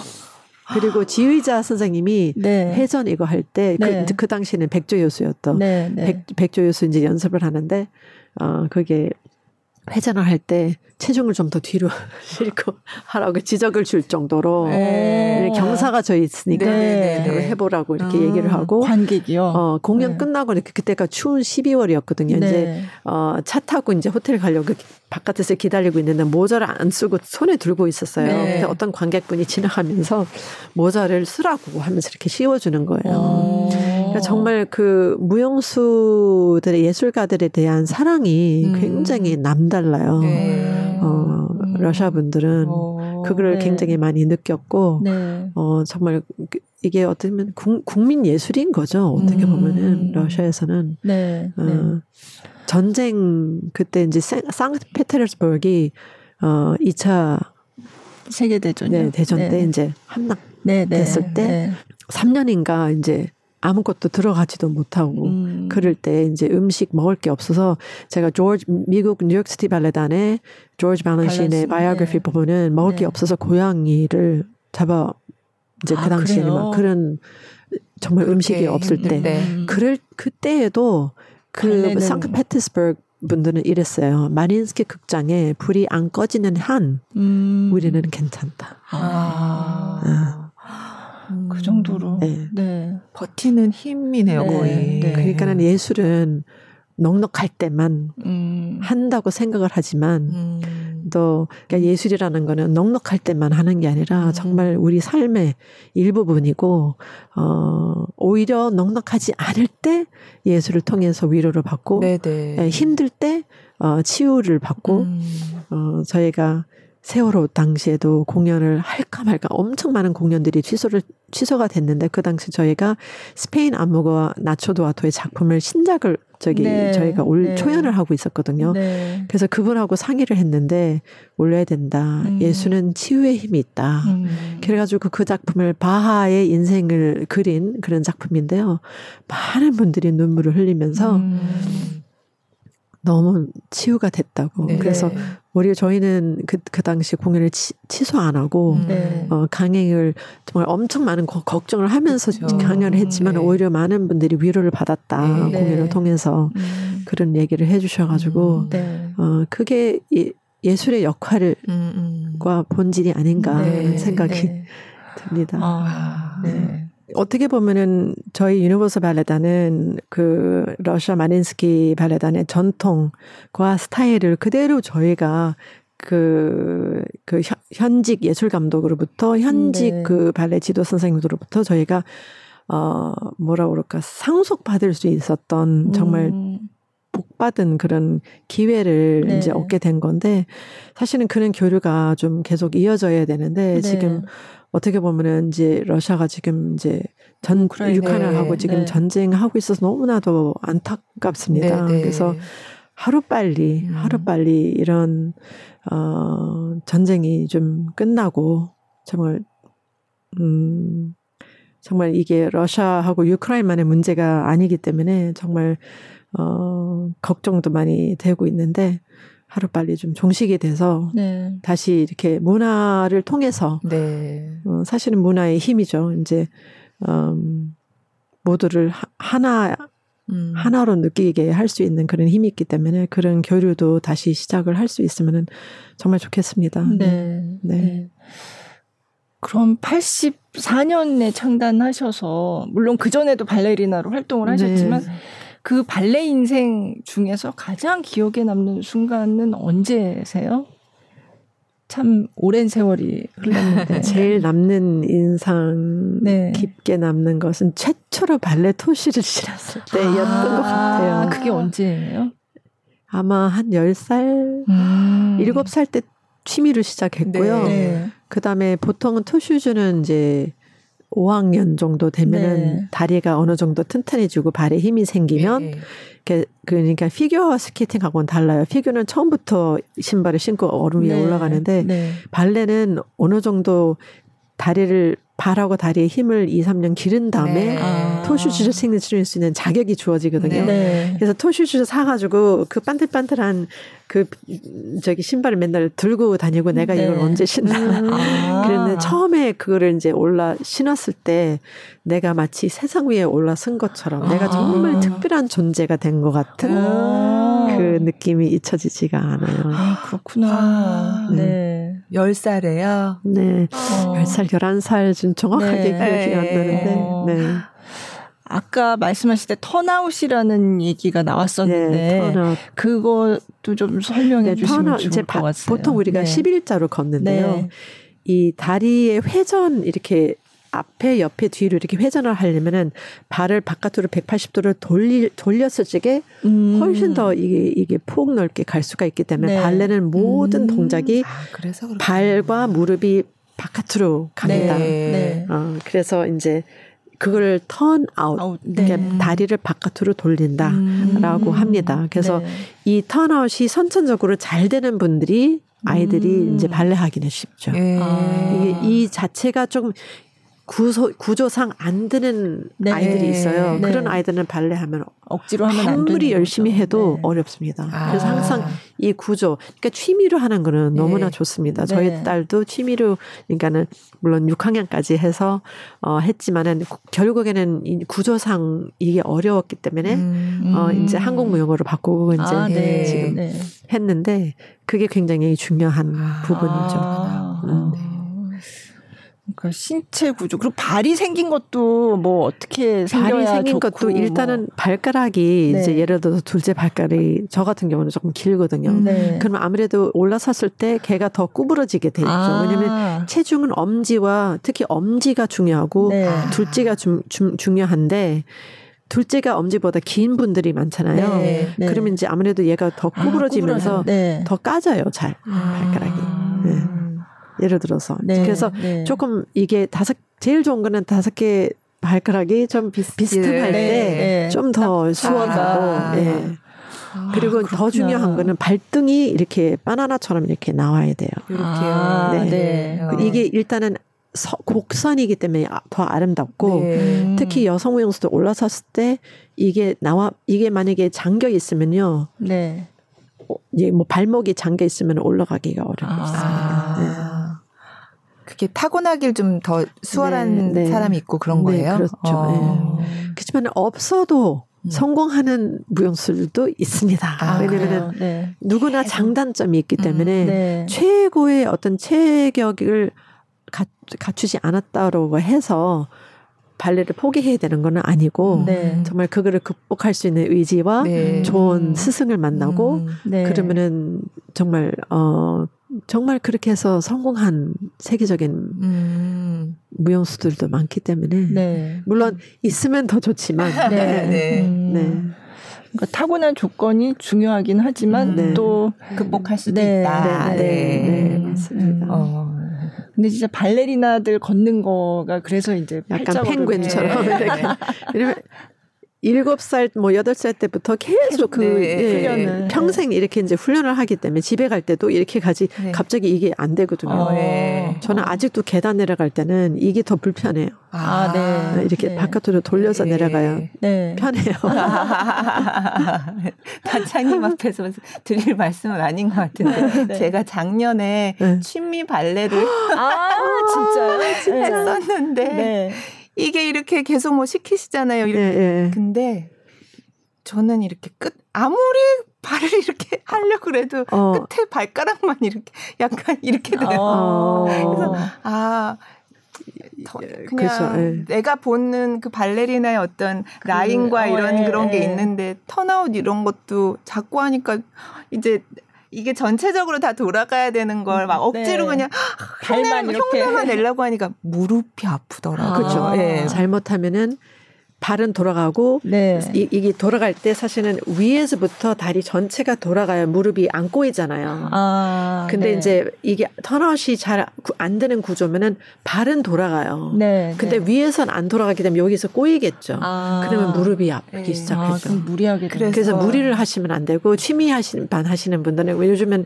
그리고 지휘자 선생님이 네. 회전 이거 할 때그 네. 그 당시에는 백조 요수였던 네, 네. 백, 백조 요수 이제 연습을 하는데 어 그게 회전을 할 때 체중을 좀 더 뒤로 실고 하라고 지적을 줄 정도로 네. 경사가 져 있으니까 네. 네. 해보라고 이렇게 아, 얘기를 하고 관객이요. 어 공연 네. 끝나고 이렇게 그때가 추운 12월이었거든요. 이제 네. 어차 타고 이제 호텔 가려고 바깥에서 기다리고 있는데 모자를 안 쓰고 손에 들고 있었어요. 네. 근데 어떤 관객분이 지나가면서 모자를 쓰라고 하면서 이렇게 씌워주는 거예요. 어. 그러니까 정말 그 무용수들의 예술가들에 대한 사랑이 음. 굉장히 남달라요. 네. 어, 음. 러시아 분들은 어. 그걸 네. 굉장히 많이 느꼈고, 네. 어, 정말 그 이게 어떻게 보면 국민 예술인 거죠. 어떻게 음. 보면은 러시아에서는. 네. 어, 네. 전쟁 그때 이제 상트페테르스버기 어 2차 세계 대전 네, 대전 네. 때 이제 함락 됐을 때 네. 3년인가 이제 아무것도 들어가지도 못하고 음. 그럴 때 이제 음식 먹을 게 없어서 제가 조지 미국 뉴욕시티 발레단의 조지 발렌신의 바이오그래피 네. 보면은 먹을 네. 게 없어서 고양이를 잡아 이제 그 아, 당시에는 그래요? 막 그런 정말 음식이 없을 때 네. 그럴 그때에도 그 상크페테스버그 분들은 이랬어요. 마린스키 극장에 불이 안 꺼지는 한 음. 우리는 괜찮다. 아. 아. 그 정도로 네. 네. 버티는 힘이네요 네. 거의. 네. 그러니까는 예술은 넉넉할 때만 음. 한다고 생각을 하지만 음. 또 그러니까 예술이라는 거는 넉넉할 때만 하는 게 아니라 음. 정말 우리 삶의 일부분이고 어 오히려 넉넉하지 않을 때 예술을 통해서 위로를 받고 네네. 예, 힘들 때 어, 치유를 받고 음. 어 저희가 세월호 당시에도 공연을 할까 말까 엄청 많은 공연들이 취소를 취소가 됐는데 그 당시 저희가 스페인 안무가 나초도아토의 작품을 신작을 저기 네, 저희가 올 네. 초연을 하고 있었거든요. 네. 그래서 그분하고 상의를 했는데 올려야 된다. 음. 예수는 치유의 힘이 있다. 음. 그래가지고 그 작품을 바하의 인생을 그린 그런 작품인데요. 많은 분들이 눈물을 흘리면서 음. 너무 치유가 됐다고. 네. 그래서 오히려 저희는 그, 그 당시 공연을 치, 취소 안 하고, 음. 네. 어, 강행을 정말 엄청 많은 거, 걱정을 하면서 그렇죠. 강연을 했지만 네. 오히려 많은 분들이 위로를 받았다. 네. 공연을 네. 통해서 음. 그런 얘기를 해 주셔가지고, 음. 네. 어, 그게 예, 예술의 역할과 음, 음. 본질이 아닌가 하는 생각이 듭니다. 아, 네. 어떻게 보면은 저희 유니버설 발레단은 그 러시아 마린스키 발레단의 전통과 스타일을 그대로 저희가 그, 그 현직 예술 감독으로부터 현직 네. 그 발레 지도 선생님들로부터 저희가 어 뭐라 그럴까 상속 받을 수 있었던 정말 음. 복 받은 그런 기회를 네. 이제 얻게 된 건데 사실은 그런 교류가 좀 계속 이어져야 되는데 네. 지금 어떻게 보면은 이제 러시아가 지금 이제 전 유크라이나를 하고 지금 네. 전쟁하고 있어서 너무나도 안타깝습니다. 네, 네. 그래서 하루 빨리 음. 하루 빨리 이런 어 전쟁이 좀 끝나고 정말 음 정말 이게 러시아하고 유크라이나만의 문제가 아니기 때문에 정말 어 걱정도 많이 되고 있는데 하루빨리 좀 종식이 돼서 네. 다시 이렇게 문화를 통해서 네. 어, 사실은 문화의 힘이죠. 이제 음, 모두를 하, 하나 음. 하나로 느끼게 할 수 있는 그런 힘이 있기 때문에 그런 교류도 다시 시작을 할 수 있으면 정말 좋겠습니다. 네. 네. 네. 그럼 84년에 창단하셔서 물론 그 전에도 발레리나로 활동을 하셨지만 네. 그 발레 인생 중에서 가장 기억에 남는 순간은 언제세요? 참 오랜 세월이 흘렀는데 제일 남는 인상 네. 깊게 남는 것은 최초로 발레 토시를 실었을 때였던 아, 것 같아요. 그게 언제예요? 아마 한 10살, 음. 7살 때 취미를 시작했고요. 네. 그 다음에 보통은 토슈즈는 이제 5학년 정도 되면은 네. 다리가 어느 정도 튼튼해지고 발에 힘이 생기면 네. 그러니까 피겨 스케이팅 하고는 달라요. 피겨는 처음부터 신발을 신고 얼음 위에 네. 올라가는데 네. 발레는 어느 정도 다리를 발하고 다리에 힘을 2, 3년 기른 다음에 네. 아. 토슈즈를 생리 치료할 수 있는 자격이 주어지거든요. 네. 그래서 토슈즈 사가지고 그 반들반들한 그 저기 신발을 맨날 들고 다니고 내가 네. 이걸 언제 신나. 음. 아. 그런데 처음에 그거를 이제 올라 신었을 때 내가 마치 세상 위에 올라선 것처럼 아. 내가 정말 특별한 존재가 된 것 같은 아. 그 느낌이 잊혀지지가 않아요. 아, 그렇구나. 네. 10살에요? 네. 어. 10살, 11살 좀 정확하게 네. 기억이 안 나는데. 어. 네. 아까 말씀하실 때 turnout이라는 얘기가 나왔었는데 네, turnout. 그것도 좀 설명해 네, 주시면 turnout, 좋을 것 같아요. 보통 우리가 네. 11자로 걷는데요. 네. 이 다리의 회전 이렇게 앞에 옆에 뒤로 이렇게 회전을 하려면은 발을 바깥으로 180도를 돌리, 돌렸을 적에 음. 훨씬 더 이게 이게 폭 넓게 갈 수가 있기 때문에 네. 발레는 모든 음. 동작이 아, 발과 무릎이 바깥으로 갑니다. 네. 네. 어, 그래서 이제 그걸 turnout, 네. 다리를 바깥으로 돌린다라고 음. 합니다. 그래서 네. 이 턴아웃이 선천적으로 잘 되는 분들이 아이들이 음. 이제 발레하기는 쉽죠. 예. 아. 이게 이 자체가 좀 구조, 구조상 안 되는 네. 아이들이 있어요. 네. 그런 아이들은 발레하면 억지로 하면 아무리 열심히 해도 네. 어렵습니다. 아. 그래서 항상 이 구조, 그러니까 취미로 하는 거는 네. 너무나 좋습니다. 저희 네. 딸도 취미로, 그러니까는 물론 6학년까지 해서 어 했지만은 결국에는 이 구조상 이게 어려웠기 때문에 음. 어 이제 한국 무용어로 바꾸고 이제 아, 네. 지금 했는데 그게 굉장히 중요한 아. 부분이죠. 아. 음. 그러니까 신체 구조 그리고 발이 생긴 것도 뭐 어떻게 발이 생긴 것도 뭐. 일단은 뭐. 발가락이 네. 이제 예를 들어서 둘째 발가락이 저 같은 경우는 조금 길거든요. 네. 그러면 아무래도 올라섰을 때 개가 더 구부러지게 되죠. 아. 왜냐하면 체중은 엄지와 특히 엄지가 중요하고 네. 둘째가 중, 중, 중요한데 둘째가 엄지보다 긴 분들이 많잖아요. 네, 네. 그러면 이제 아무래도 얘가 더 아, 구부러지면서 아, 네. 더 까져요, 잘 발가락이. 아. 네. 예를 들어서. 네, 그래서 네. 조금 이게 다섯 제일 좋은 거는 다섯 개 발가락이 좀 비슷, 비슷할 때 좀더 네. 수월하고 아, 예. 아, 그리고 그렇구나. 더 중요한 거는 발등이 이렇게 바나나처럼 이렇게 나와야 돼요. 이렇게요. 아, 네. 네. 이게 일단은 서, 곡선이기 때문에 아, 더 아름답고 네. 특히 여성 무용수도 올라섰을 때 이게 나와 이게 만약에 잠겨 있으면요. 네. 어, 이제 뭐 발목이 잠겨 있으면 올라가기가 어렵습니다. 아. 네. 그게 타고나길 좀 더 수월한 네, 네. 사람이 있고 그런 네, 거예요. 그렇죠. 어. 네. 그렇지만 없어도 음. 성공하는 무용술도 있습니다. 아, 왜냐면은 네. 누구나 장단점이 있기 음, 때문에 음, 네. 최고의 어떤 체격을 가, 갖추지 않았다고 해서 발레를 포기해야 되는 건 아니고 네. 정말 그거를 극복할 수 있는 의지와 네. 좋은 스승을 만나고 음, 네. 그러면은 정말 어 정말 그렇게 해서 성공한 세계적인 음. 무용수들도 많기 때문에 네. 물론 있으면 더 좋지만 네. 네. 음. 네. 그러니까 타고난 조건이 중요하긴 하지만 음. 또 극복할 수도 네. 있다. 네, 네, 네. 맞습니다. 어. 근데 진짜 발레리나들 걷는 거가 그래서 이제 약간 펭귄처럼 왜냐면 일곱 살, 뭐 여덟 살 때부터 계속 그 네, 예, 평생 이렇게 이제 훈련을 하기 때문에 집에 갈 때도 이렇게 가지 네. 갑자기 이게 안 되거든요. 어, 네. 저는 아직도 계단 내려갈 때는 이게 더 불편해요. 아, 네. 이렇게 네. 바깥으로 돌려서 네. 내려가야 네. 편해요. 단장님 앞에서 드릴 말씀은 아닌 것 같은데 제가 작년에 취미 발레를 아, 진짜요? 했었는데 이게 이렇게 계속 뭐 시키시잖아요. 이렇게. 네, 네. 근데 저는 이렇게 끝 아무리 발을 이렇게 하려고 그래도 어. 끝에 발가락만 이렇게 약간 이렇게 돼요. 어. 그래서 아 그냥 그렇죠. 네. 내가 보는 그 발레리나의 어떤 그, 라인과 어, 이런 예, 그런 게 예. 있는데 턴아웃 이런 것도 자꾸 하니까 이제 이게 전체적으로 다 돌아가야 되는 걸 막 억지로 네. 그냥 발만 이렇게 흉내만 내려고 하니까 무릎이 아프더라고요. 아, 그렇죠. 예. 잘못하면은 발은 돌아가고 네. 이, 이게 돌아갈 때 사실은 위에서부터 다리 전체가 돌아가야 무릎이 안 꼬이잖아요. 아, 근데 네. 이제 이게 턴아웃이 잘 안 되는 구조면은 발은 돌아가요. 네, 근데 네. 위에선 안 돌아가기 때문에 여기서 꼬이겠죠. 아, 그러면 무릎이 아프기 네. 시작하죠. 아, 무리하게 그래서, 그래서 무리를 하시면 안 되고 취미 하시는 반 하시는 분들은 요즘엔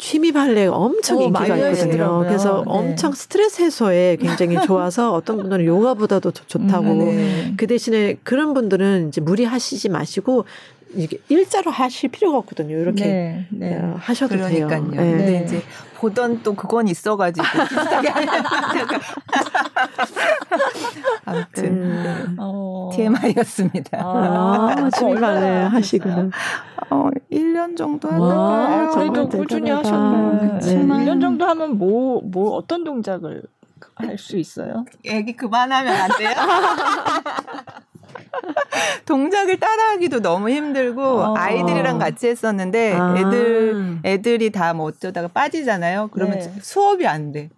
취미 발레가 엄청 어, 인기가 있거든요. 그래서 네. 엄청 스트레스 해소에 굉장히 좋아서 어떤 분들은 요가보다도 좋다고. 음, 네. 그 대신에 그런 분들은 이제 무리하시지 마시고 이게 일자로 하실 필요가 없거든요. 이렇게 네, 네. 어, 하셔도 그러니까요. 돼요. 네. 근데 이제 보던 또 그건 있어가지고 아무튼 음. 어. TMI였습니다. 아, 취미발레 하시구나. 어, 1년 정도 하다가 그래도 꾸준히 하셨네. 네. 1년 정도 하면 뭐, 뭐 어떤 동작을 할 수 있어요? 얘기 그만하면 안 돼요? 동작을 따라하기도 너무 힘들고 어. 아이들이랑 같이 했었는데 아. 애들 애들이 다 뭐 어쩌다가 빠지잖아요. 그러면 네. 수업이 안 돼.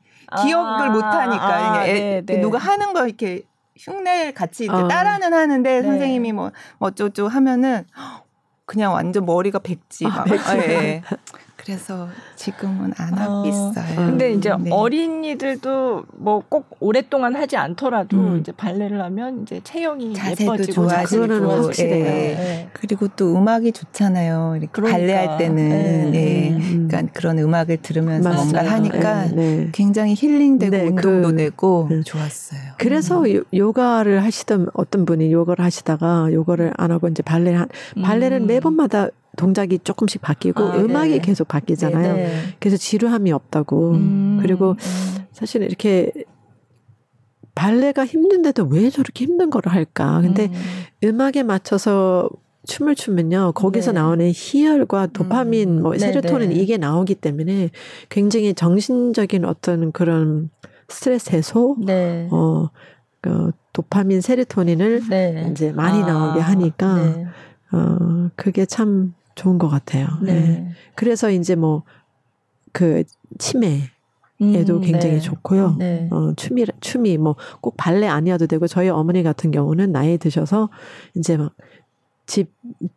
기억을 아. 못 하니까 아, 애, 네, 네. 누가 하는 거 이렇게 흉내 같이 이제 어. 따라는 하는데 네. 선생님이 뭐, 뭐 어쩌고 하면은 그냥 완전 머리가 백지. 아, 백지. 네. 그래서 지금은 안 하고 어, 있어요. 근데 이제 네. 어린이들도 뭐 꼭 오랫동안 하지 않더라도 음. 이제 발레를 하면 이제 체형이 자세도 좋아지고 네. 네. 그리고 또 음악이 좋잖아요. 이렇게 그러니까. 발레할 때는 네. 네. 음. 그러니까 그런 음악을 들으면서 맞아요. 뭔가 하니까 네. 네. 굉장히 힐링되고 네, 운동도 그, 되고 그, 좋았어요. 그래서 음. 요가를 하시던 어떤 분이 요가를 하시다가 요거를 안 하고 이제 발레 한 발레는 음. 매 번마다 동작이 조금씩 바뀌고 아, 음악이 네. 계속 바뀌잖아요. 네 네. 그래서 지루함이 없다고. 음, 그리고 음. 사실 이렇게 발레가 힘든데도 왜 저렇게 힘든 거를 할까? 근데 음. 악에 맞춰서 춤을 추면요. 거기서 네. 나오는 희열과 도파민, 음. 뭐 세로토닌 네네. 이게 나오기 때문에 굉장히 정신적인 어떤 그런 스트레스 해소, 네. 어, 그 도파민, 세로토닌을 네. 이제 많이 아, 나오게 하니까 네. 어, 그게 참 좋은 것 같아요. 네. 네. 그래서 이제 뭐 그 치매 에도 음, 굉장히 네. 좋고요. 네. 어, 춤이, 춤이 뭐 꼭 발레 아니어도 되고 저희 어머니 같은 경우는 나이 드셔서 이제 막 집,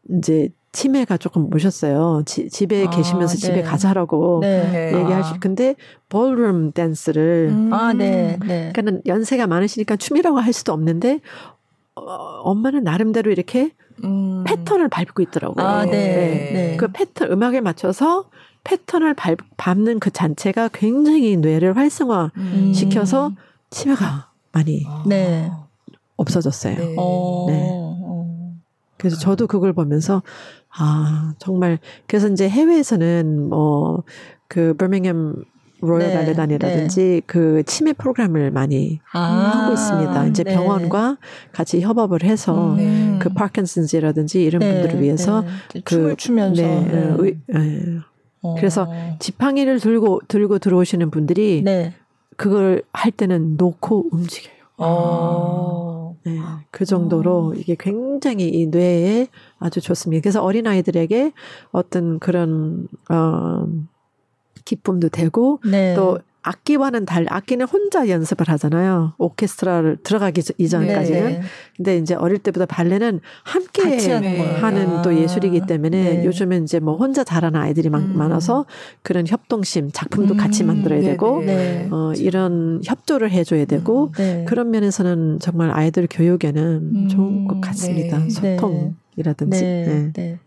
이제 치매가 조금 오셨어요. 지, 집에 아, 계시면서 네. 집에 가자라고 네. 얘기하실. 아. 근데 볼룸 댄스를 음. 아, 네, 네. 그러니까 연세가 많으시니까 춤이라고 할 수도 없는데 어, 엄마는 나름대로 이렇게 음. 패턴을 밟고 있더라고요. 아, 네. 네. 네. 그 패턴 음악에 맞춰서 패턴을 밟, 밟는 그 자체가 굉장히 뇌를 활성화 음. 시켜서 치매가 많이 아. 네. 없어졌어요. 네. 어. 네. 그래서 저도 그걸 보면서 아 정말 그래서 이제 해외에서는 뭐그 버밍엄 로열 네, 발레단이라든지 네. 그 치매 프로그램을 많이 아, 하고 있습니다. 이제 네. 병원과 같이 협업을 해서 음, 네. 그 파킨슨즈라든지 이런 네, 분들을 위해서 네. 그 춤을 추면서 네, 의, 에, 어. 그래서 지팡이를 들고 들고 들어오시는 분들이 그걸 할 때는 놓고 움직여요. 어. 네, 그 정도로 음. 이게 굉장히 이 뇌에 아주 좋습니다. 그래서 어린 아이들에게 어떤 그런 어 기쁨도 되고 네. 또 악기와는 달 악기는 혼자 연습을 하잖아요. 오케스트라를 들어가기 이전까지는. 네. 근데 이제 어릴 때보다 발레는 함께 하는, 하는 또 예술이기 때문에 네. 요즘은 이제 뭐 혼자 잘하는 아이들이 음. 많아서 그런 협동심 작품도 음. 같이 만들어야 네 되고 네. 어 이런 협조를 해 줘야 되고 음. 네. 그런 면에서는 정말 아이들 교육에는 음. 좋은 것 같습니다. 네. 소통이라든지. 네.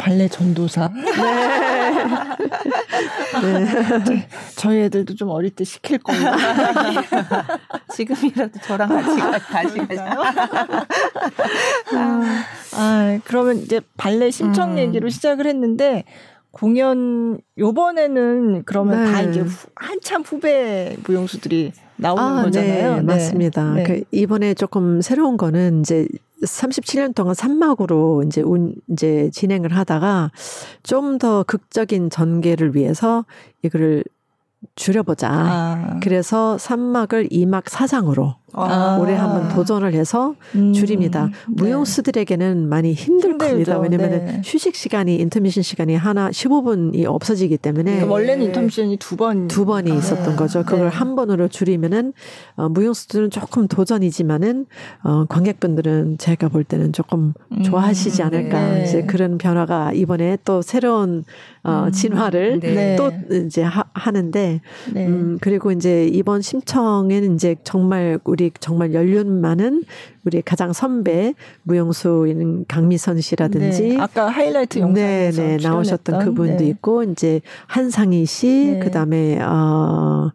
발레 전도사. 네. 네. 저희 애들도 좀 어릴 때 시킬 거예요. 지금이라도 저랑 같이 다시 가요. 아, 아, 그러면 이제 발레 신청 음. 얘기로 시작을 했는데 공연 요번에는 그러면 네. 다 이제 후, 한참 후배 무용수들이 나오는 아, 거잖아요. 네, 네. 맞습니다. 네. 그 이번에 조금 새로운 거는 이제 37년 동안 산막으로 이제 운, 이제 진행을 하다가 좀 더 극적인 전개를 위해서 이거를 줄여보자. 아. 그래서 산막을 2막 사장으로 아. 올해 한번 도전을 해서 음. 줄입니다. 네. 무용수들에게는 많이 힘들 힘들죠. 겁니다. 왜냐면은 네. 휴식 시간이 인터미션 시간이 하나 15분이 없어지기 때문에 그러니까 원래는 인터미션이 두 번 두 번이 아. 있었던 거죠. 그걸 네. 한 번으로 줄이면은 어, 무용수들은 조금 도전이지만은 어, 관객분들은 제가 볼 때는 조금 음. 좋아하시지 않을까 네. 이제 그런 변화가 이번에 또 새로운 어, 음. 진화를 네. 또 이제 하, 하는데 네. 음, 그리고 이제 이번 심청에는 이제 정말 우리 아직 정말 연륜 많은 우리 가장 선배 무용수인 강미선 씨라든지 네, 아까 하이라이트 영상에서 네, 네, 나오셨던 그분도 네. 있고 이제 한상희 씨 네. 그다음에 어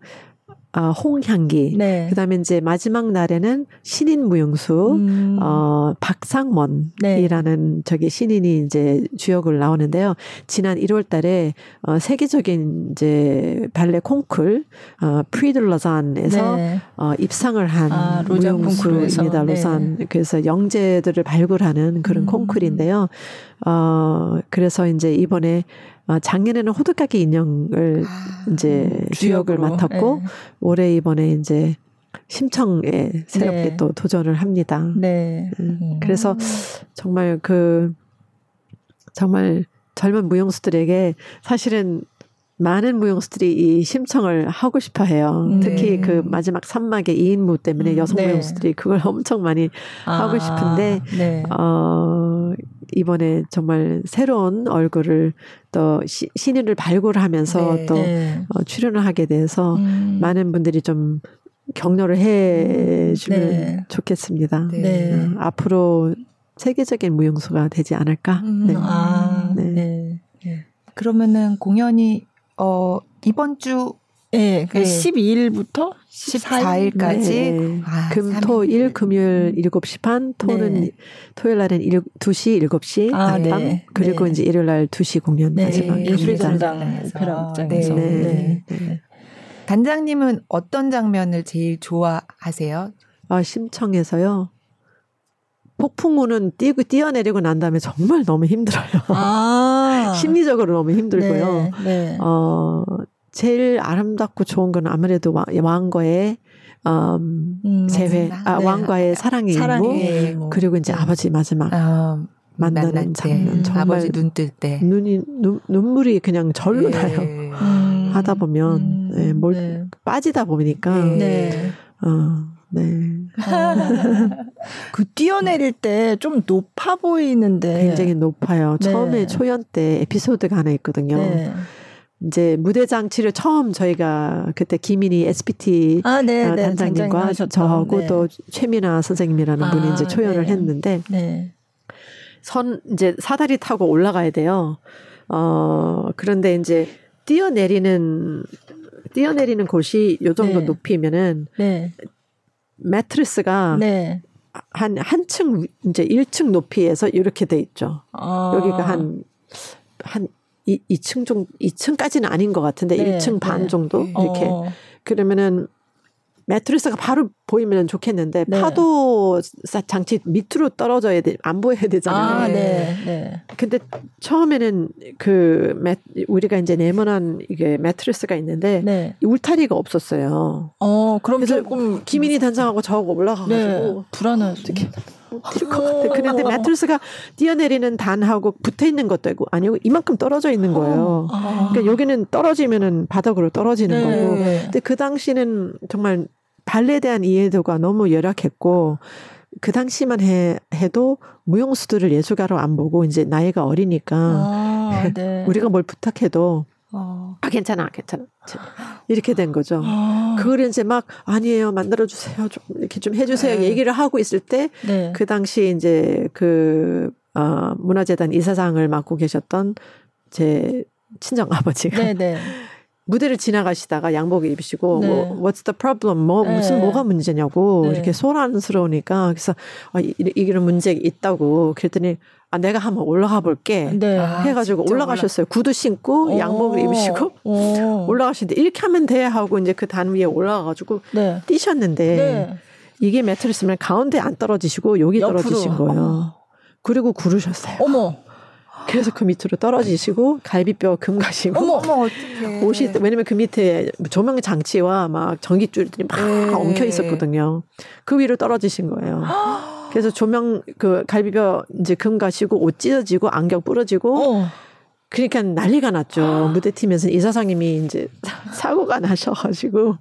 어, 홍향기. 네. 그다음에 이제 마지막 날에는 신인 무용수 음. 어 박상원이라는 네. 저기 신인이 이제 주역을 나오는데요. 지난 1월달에 어 세계적인 이제 발레 콩쿨 어 프리들러산에서 네. 어 입상을 한 아, 무용수입니다. 네. 로산. 그래서 영재들을 발굴하는 그런 음. 콩쿨인데요. 어 그래서 이제 이번에 어, 작년에는 호두까기 인형을 아, 이제 주역을 맡았고 네. 올해 이번에 이제 심청에 새롭게 네. 또 도전을 합니다. 네. 음, 그래서 정말 그 정말 젊은 무용수들에게 사실은 많은 무용수들이 이 심청을 하고 싶어 해요. 네. 특히 그 마지막 산막의 2인무 때문에 음, 여성 네. 무용수들이 그걸 엄청 많이 아, 하고 싶은데, 네. 어, 이번에 정말 새로운 얼굴을 또 시, 신인을 발굴하면서 네, 또 네. 어, 출연을 하게 돼서 음. 많은 분들이 좀 격려를 해 주면 네. 좋겠습니다. 네. 어, 앞으로 세계적인 무용수가 되지 않을까. 음. 네. 아, 네. 그러면은 공연이 어 이번 주 네, 그 네. 12일부터 14일까지 네. 아, 금, 토, 일, 금요일 7시 반, 토는 네. 토요일 날은 1, 2시, 7시 아, 밤, 네. 그리고 네. 이제 일요일 날 2시 공연 네. 마지막 예술전당 오페라장에서 네. 네. 네. 단장님은 어떤 장면을 제일 좋아하세요? 아, 심청에서요. 폭풍우는 뛰고 뛰어내리고 난 다음에 정말 너무 힘들어요. 아~ 심리적으로 너무 힘들고요. 네, 네. 어 제일 아름답고 좋은 건 아무래도 왕과의 음, 음 재회, 아, 네. 왕과의 사랑의 사랑의 임무, 그리고 이제 네. 아버지 마지막 어, 만나는 장면 정말 아버지 눈 뜰 때 눈이 눈, 눈물이 그냥 절로 네. 나요. 음, 하다 보면 음, 네, 뭘 네. 빠지다 보니까 네. 어, 네. 그 뛰어내릴 때 좀 높아 보이는데 굉장히 높아요. 처음에 초연 때 에피소드가 하나 있거든요. 이제 무대 장치를 처음 저희가 그때 김인희 SPT 아, 네, 어, 네, 단장님과 저하고 네. 또 최민아 선생님이라는 아, 분이 이제 초연을 네. 했는데 네. 선 이제 사다리 타고 올라가야 돼요. 어 그런데 이제 뛰어내리는 뛰어내리는 곳이 요 정도 네. 높이면은 매트리스가 한 한층 이제 1층 높이에서 이렇게 돼 있죠. 아. 여기가 한한 이 2층 정 2층까지는 아닌 것 같은데 네, 1층 반 네. 정도 이렇게 어. 그러면은 매트리스가 바로 보이면 좋겠는데 네. 파도 장치 밑으로 떨어져야 돼 안 보여야 되잖아요. 아, 네, 네. 근데 처음에는 그 매, 우리가 이제 네모난 이게 매트리스가 있는데 네. 울타리가 없었어요. 어, 그럼 그래서 조금 김인희 단장하고 저하고 올라가가지고 네. 불안하죠. 어떻게 뛸것 같아. 그런데 매트리스가 뛰어내리는 단하고 붙어 있는 것도 있고 아니고 이만큼 떨어져 있는 거예요. 아. 그러니까 여기는 떨어지면은 바닥으로 떨어지는 네. 거고. 근데 그 당시는 정말 발레에 대한 이해도가 너무 열악했고 그 당시만 해, 해도 무용수들을 예술가로 안 보고 이제 나이가 어리니까 아, 네. 우리가 뭘 부탁해도 어. 아 괜찮아 괜찮아 이렇게 된 거죠. 아. 그걸 이제 막 아니에요 만들어 주세요 좀 이렇게 좀 해주세요 네. 얘기를 하고 있을 때그 네. 그 당시 이제 그 어, 문화재단 이사장을 맡고 계셨던 제 친정 아버지가 네, 네. 무대를 지나가시다가 양복을 입으시고 네. 뭐 What's the problem? 뭐 네. 무슨 뭐가 문제냐고 네. 이렇게 소란스러우니까 그래서 아, 이, 이런 문제 있다고 그랬더니 아 내가 한번 올라가 볼게 네. 해가지고 아, 올라가셨어요. 올라... 구두 신고 오. 양복을 입으시고 오. 올라가시는데 이렇게 하면 돼 하고 이제 그 단 위에 올라가가지고 네. 뛰셨는데 네. 이게 매트리스면 가운데 안 떨어지시고 여기 옆으로. 떨어지신 거예요. 어머. 그리고 구르셨어요. 어머. 그래서 그 밑으로 떨어지시고 갈비뼈 금가시고 어머, 어머 옷이 왜냐면 그 밑에 조명 장치와 막 전기줄들이 막 네. 엉켜 있었거든요. 그 위로 떨어지신 거예요. 그래서 조명 그 갈비뼈 이제 금가시고 옷 찢어지고 안경 부러지고 어. 그러니까 난리가 났죠. 무대 팀에서 이사장님이 이제 사고가 나셔가지고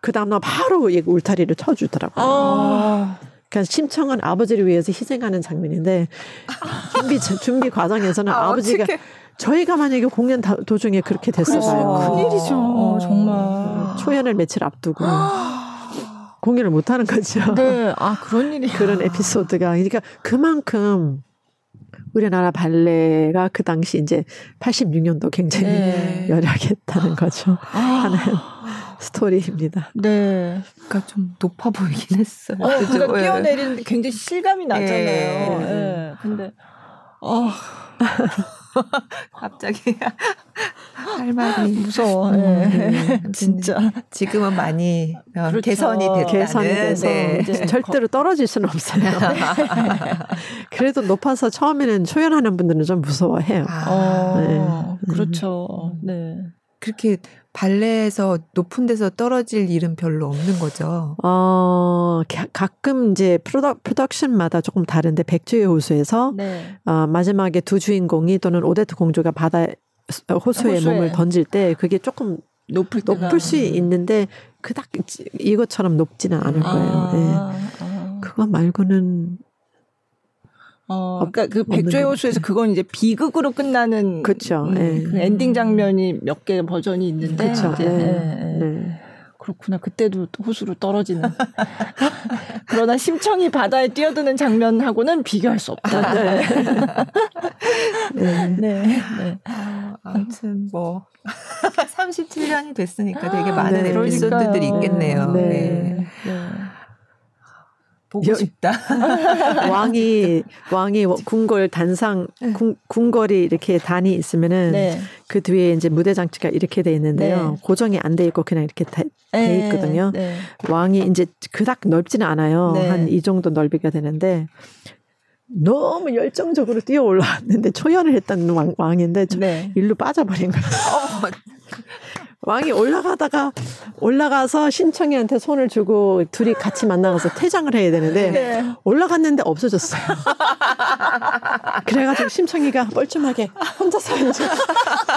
그 다음날 바로 울타리를 쳐주더라고요. 아. 그러니까 심청은 아버지를 위해서 희생하는 장면인데 준비 준비 과정에서는 아, 버지가 저희가 만약에 공연 도중에 그렇게 됐어요. 큰일이죠. 어, 정말. 초연을 며칠 앞두고. 공연을 못 하는 거죠. 네. 아, 그런 일이 그런 에피소드가. 그러니까 그만큼 우리나라 발레가 그 당시 이제 86년도 굉장히 네. 열악했다는 거죠. 아. 하는 스토리입니다. 네. 그러니까 좀 높아 보이긴 했어요. 어, 그러니까 네. 뛰어내리는데 굉장히 실감이 나잖아요. 네. 네. 근데 어. 갑자기 할 말이 무서워. 네. 네. 진짜 지금은 많이 어, 그렇죠. 개선이 됐다는. 개선이 돼서 네. 절대로 떨어질 수는 없어요. 그래도 높아서 처음에는 초연하는 분들은 좀 무서워해요. 아, 네. 그렇죠. 네. 그렇게 발레에서 높은 데서 떨어질 일은 별로 없는 거죠. 어, 가끔 이제 프로덕, 프로덕션마다 조금 다른데 백조의 호수에서 네. 어, 마지막에 두 주인공이 또는 오데트 공주가 바다 호수에, 호수에. 몸을 던질 때 그게 조금 높을, 높을 수 있는데 그닥 이것처럼 높지는 않을 아, 거예요. 아, 네. 아. 그거 말고는 어, 그러니까 그 백조의 호수에서 그건 이제 비극으로 끝나는 그렇죠. 음, 네. 그 엔딩 장면이 몇 개 버전이 있는데 그렇죠. 네. 네. 네. 그렇구나. 그때도 호수로 떨어지는. 그러나 심청이 바다에 뛰어드는 장면하고는 비교할 수 없다. 네. 네. 네. 네. 아, 아무튼 뭐 37년이 됐으니까 되게 많은 네. 에피소드들이 있겠네요. 네. 네. 보고 싶다. 왕이 왕이 군걸 단상 네. 군, 군걸이 이렇게 단이 있으면은 네. 그 뒤에 이제 무대 장치가 이렇게 돼 있는데요. 네. 고정이 안 돼 있고 그냥 이렇게 돼, 돼 네. 있거든요. 네. 왕이 이제 그닥 넓지는 않아요. 네. 한이 정도 넓이가 되는데 너무 열정적으로 뛰어 올라왔는데 초연을 했던 왕, 왕인데 일로 빠져버린 거예요. 어. 왕이 올라가다가 올라가서 신청이한테 손을 주고 둘이 같이 만나가서 퇴장을 해야 되는데 네. 올라갔는데 없어졌어요. 그래가지고 심청이가 뻘쭘하게 혼자서 이제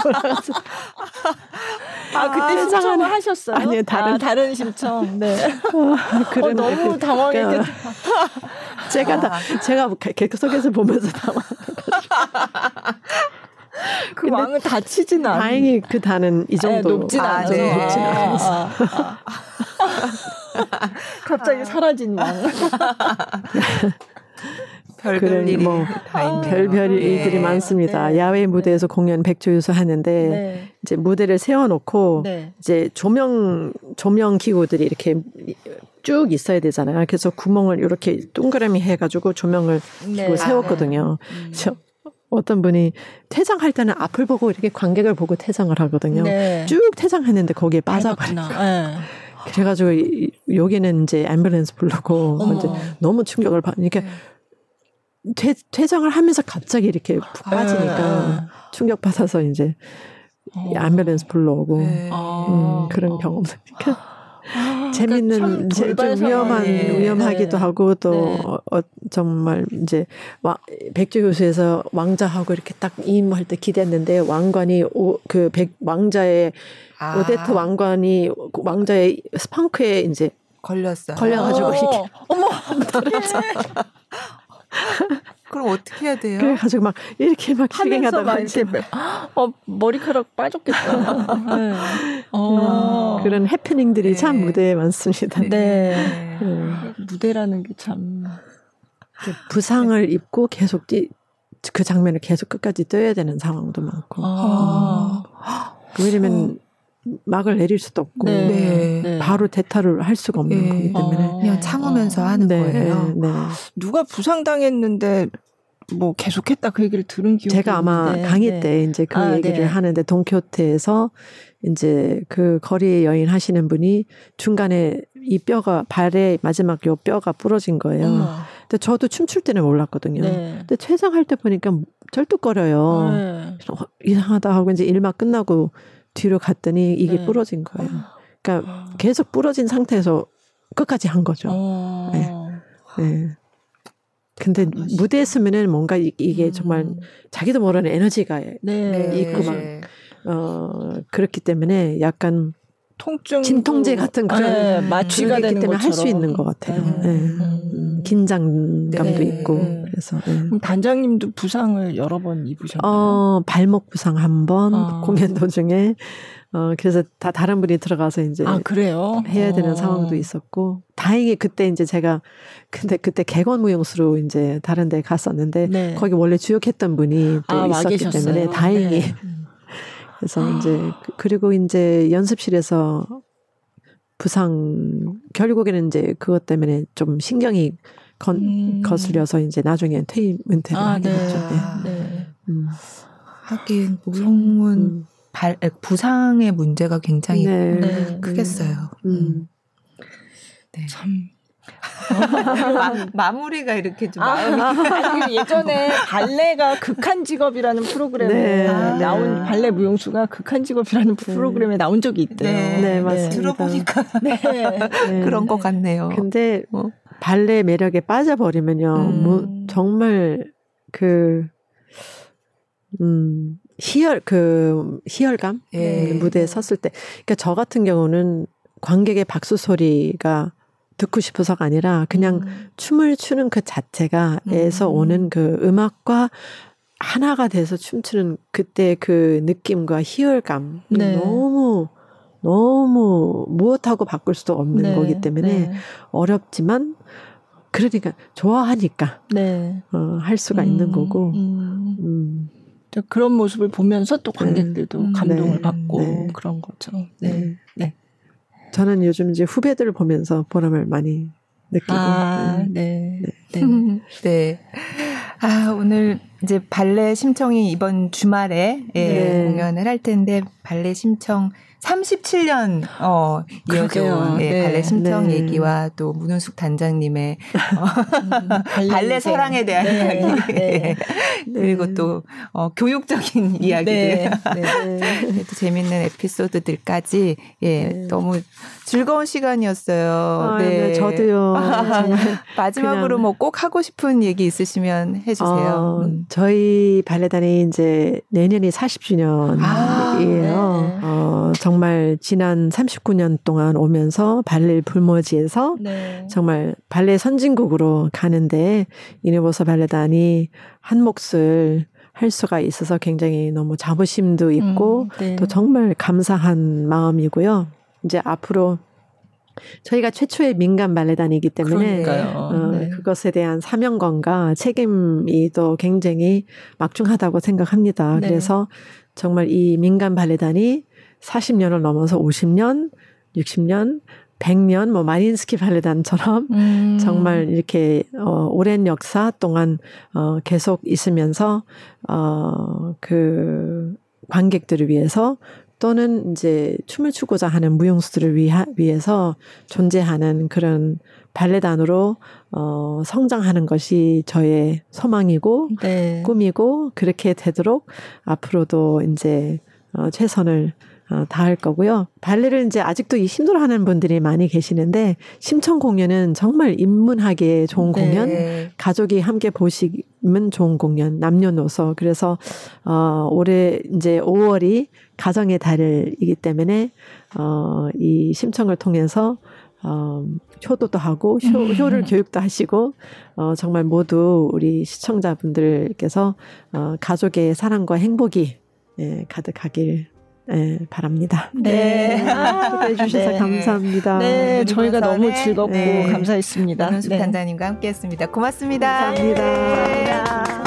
올라가서 아 그때 심청을 하셨어요? 아니요 다른 아, 다른 심청. 네. 어, 그런 어, 너무 당황했겠다. 제가 다 제가 계속해서 보면서 당황. 그 왕은 다치진 않아. 다행히 그 단은 이 네, 정도 네, 높진 아, 않아서. 네, 높진 않아서. 아, 아, 갑자기 사라진 왕. 별별 일이 뭐 별별 네. 일들이 많습니다. 네. 야외 무대에서 공연 백조유수 하는데 네. 이제 무대를 세워놓고 네. 이제 조명 조명 기구들이 이렇게 쭉 있어야 되잖아요. 그래서 구멍을 이렇게 동그라미 해가지고 조명을 네. 세웠거든요. 아, 음. 어떤 분이 퇴장할 때는 앞을 보고 이렇게 관객을 보고 퇴장을 하거든요. 네. 쭉 퇴장했는데 거기에 빠져버리고. 네. 그래가지고 여기는 이제 앰뷸런스 부르고 이제 너무 충격을 받으니까 퇴, 퇴장을 하면서 갑자기 이렇게 푹 빠지니까 네. 충격 받아서 이제 어. 앰뷸런스 불러오고 네. 음, 그런 경험들. 그러니까 아, 재밌는 그러니까 좀 위험한 네. 위험하기도 네. 하고 또 네. 어, 어, 정말 이제 와, 백조 교수에서 왕자하고 이렇게 딱 임할 때 기대했는데 왕관이 오, 그 백, 왕자의 아. 오데트 왕관이 왕자의 스팡크에 이제 걸렸어요. 걸려가지고 어. 이렇게 어머 그럼 어떻게 해야 돼요? 그래가지고 막 이렇게 막 실행하다가 이렇게 어 머리카락 빠졌겠다. 네. 어. 음, 그런 해프닝들이 네. 참 무대에 많습니다. 네. 네. 네. 무대라는 게 참 부상을 입고 계속 뛰, 그 장면을 계속 끝까지 뛰어야 되는 상황도 많고. 아. 음. 왜냐면 막을 내릴 수도 없고 네. 네. 바로 대타를 할 수가 없는 네. 거기 때문에 어. 그냥 참으면서 하는 네. 거예요. 네. 누가 부상당했는데 뭐 계속했다 그 얘기를 들은 기억이 제가 아마 있는데. 강의 네. 때 이제 그 아, 얘기를 하는데 동키호테에서 이제 그 거리 여인 하시는 분이 중간에 이 뼈가 발의 마지막 요 뼈가 부러진 거예요. 어머. 근데 저도 춤출 때는 몰랐거든요. 근데 퇴장할 때 보니까 절뚝거려요. 어, 이상하다 하고 이제 일막 끝나고 뒤로 갔더니 이게 네. 부러진 거예요. 그러니까 아. 계속 부러진 상태에서 끝까지 한 거죠. 어. 네. 네. 근데 아, 무대에 서면은 뭔가 이 게 음. 정말 자기도 모르는 에너지가 네. 있고 막, 어, 그렇기 때문에 약간 통증 진통제 같은 그런 네, 마취가 되기 때문에 할 수 있는 것 같아요. 네. 네. 음. 긴장감도 네. 있고 그래서 네. 단장님도 부상을 여러 번 입으셨나요? 어, 발목 부상 한 번, 아. 공연 도중에 어 그래서 다 다른 분이 들어가서 이제 아 그래요 해야 되는 어. 상황도 있었고 다행히 그때 이제 제가 근데 그때 개건 무용수로 이제 다른 데 갔었는데 네. 거기 원래 주역했던 분이 또 아, 있었기 때문에 다행히 네. 그래서 아. 이제 그, 그리고 이제 연습실에서 부상 결국에는 이제 그것 때문에 좀 신경이 건, 음. 거슬려서 이제 나중에 퇴임 은퇴를 아, 하게 네. 됐죠. 네. 네. 음. 하긴 무용은 음. 발, 부상의 문제가 굉장히 네. 네. 크겠어요. 음. 음. 네. 참. 마, 무리가 이렇게 좀 아, 아니, 예전에 발레가 극한 직업이라는 프로그램에 네, 나온 발레 무용수가 극한 직업이라는 네. 프로그램에 나온 적이 있대요. 네, 네 맞습니다. 들어보니까 네. 그런 것 같네요. 근데 어. 발레 매력에 빠져버리면요, 음. 뭐 정말 그 음, 희열, 그, 희열감? 예. 무대에 섰을 때. 그러니까 저 같은 경우는 관객의 박수 소리가 듣고 싶어서가 아니라 그냥 음. 춤을 추는 그 자체가 에서 음. 오는 그 음악과 하나가 돼서 춤추는 그때 그 느낌과 희열감. 네. 너무, 너무 무엇하고 바꿀 수도 없는 네. 거기 때문에 네. 어렵지만 그러니까 좋아하니까 네. 어, 할 수가 음. 있는 거고. 음. 음. 그런 모습을 보면서 또 관객들도 음. 감동을 네. 받고 네. 그런 거죠. 네. 네. 네. 저는 요즘 이제 후배들을 보면서 보람을 많이 느끼고. 아, 네. 네. 네. 네. 아, 오늘 이제 발레 심청이 이번 주말에 예, 네. 공연을 할 텐데 발레 심청 37년 어 이어져 예, 네. 발레 심청 네. 얘기와 또 문은숙 단장님의 어, 음, 발레 사랑에 대한 네. 이야기 네. 그리고 또 어, 교육적인 이야기들 또 재밌는 에피소드들까지 예 너무 즐거운 시간이었어요. 아, 네. 저도요. 마지막으로 뭐 꼭 하고 싶은 얘기 있으시면 해주세요. 어, 음. 저희 발레단이 이제 내년이 40주년 이에요. 아, 네. 어, 정말 지난 39년 동안 오면서 발레 불모지에서 네. 정말 발레 선진국으로 가는데 이네버서 발레단이 한 몫을 할 수가 있어서 굉장히 너무 자부심도 있고 음, 네. 또 정말 감사한 마음이고요. 이제 앞으로 저희가 최초의 민간 발레단이기 때문에 어, 네. 그것에 대한 사명감과 책임이 또 굉장히 막중하다고 생각합니다. 네. 그래서 정말 이 민간 발레단이 40년을 넘어서 50년, 60년, 100년 뭐 마린스키 발레단처럼 음. 정말 이렇게 어 오랜 역사 동안 어 계속 있으면서 어 그 관객들을 위해서 또는 이제 춤을 추고자 하는 무용수들을 위하, 위해서 존재하는 그런 발레단으로 어 성장하는 것이 저의 소망이고 네. 꿈이고 그렇게 되도록 앞으로도 이제 어 최선을 어, 다할 거고요. 발레를 이제 아직도 이 힘들어하는 분들이 많이 계시는데 심청 공연은 정말 입문하기에 좋은 네. 공연, 가족이 함께 보시면 좋은 공연, 남녀노소. 그래서 어 올해 이제 5월이 가정의 달이기 때문에 어이 심청을 통해서 어, 효도도 하고 효, 음. 효를 교육도 하시고 어, 정말 모두 우리 시청자분들께서 어, 가족의 사랑과 행복이 예, 가득하길 네, 바랍니다. 네. 네. 기대해 주셔서 네. 감사합니다. 네, 저희가 너무 즐겁고 네. 감사했습니다. 문숙 네. 단장님과 함께했습니다. 고맙습니다. 감사합니다.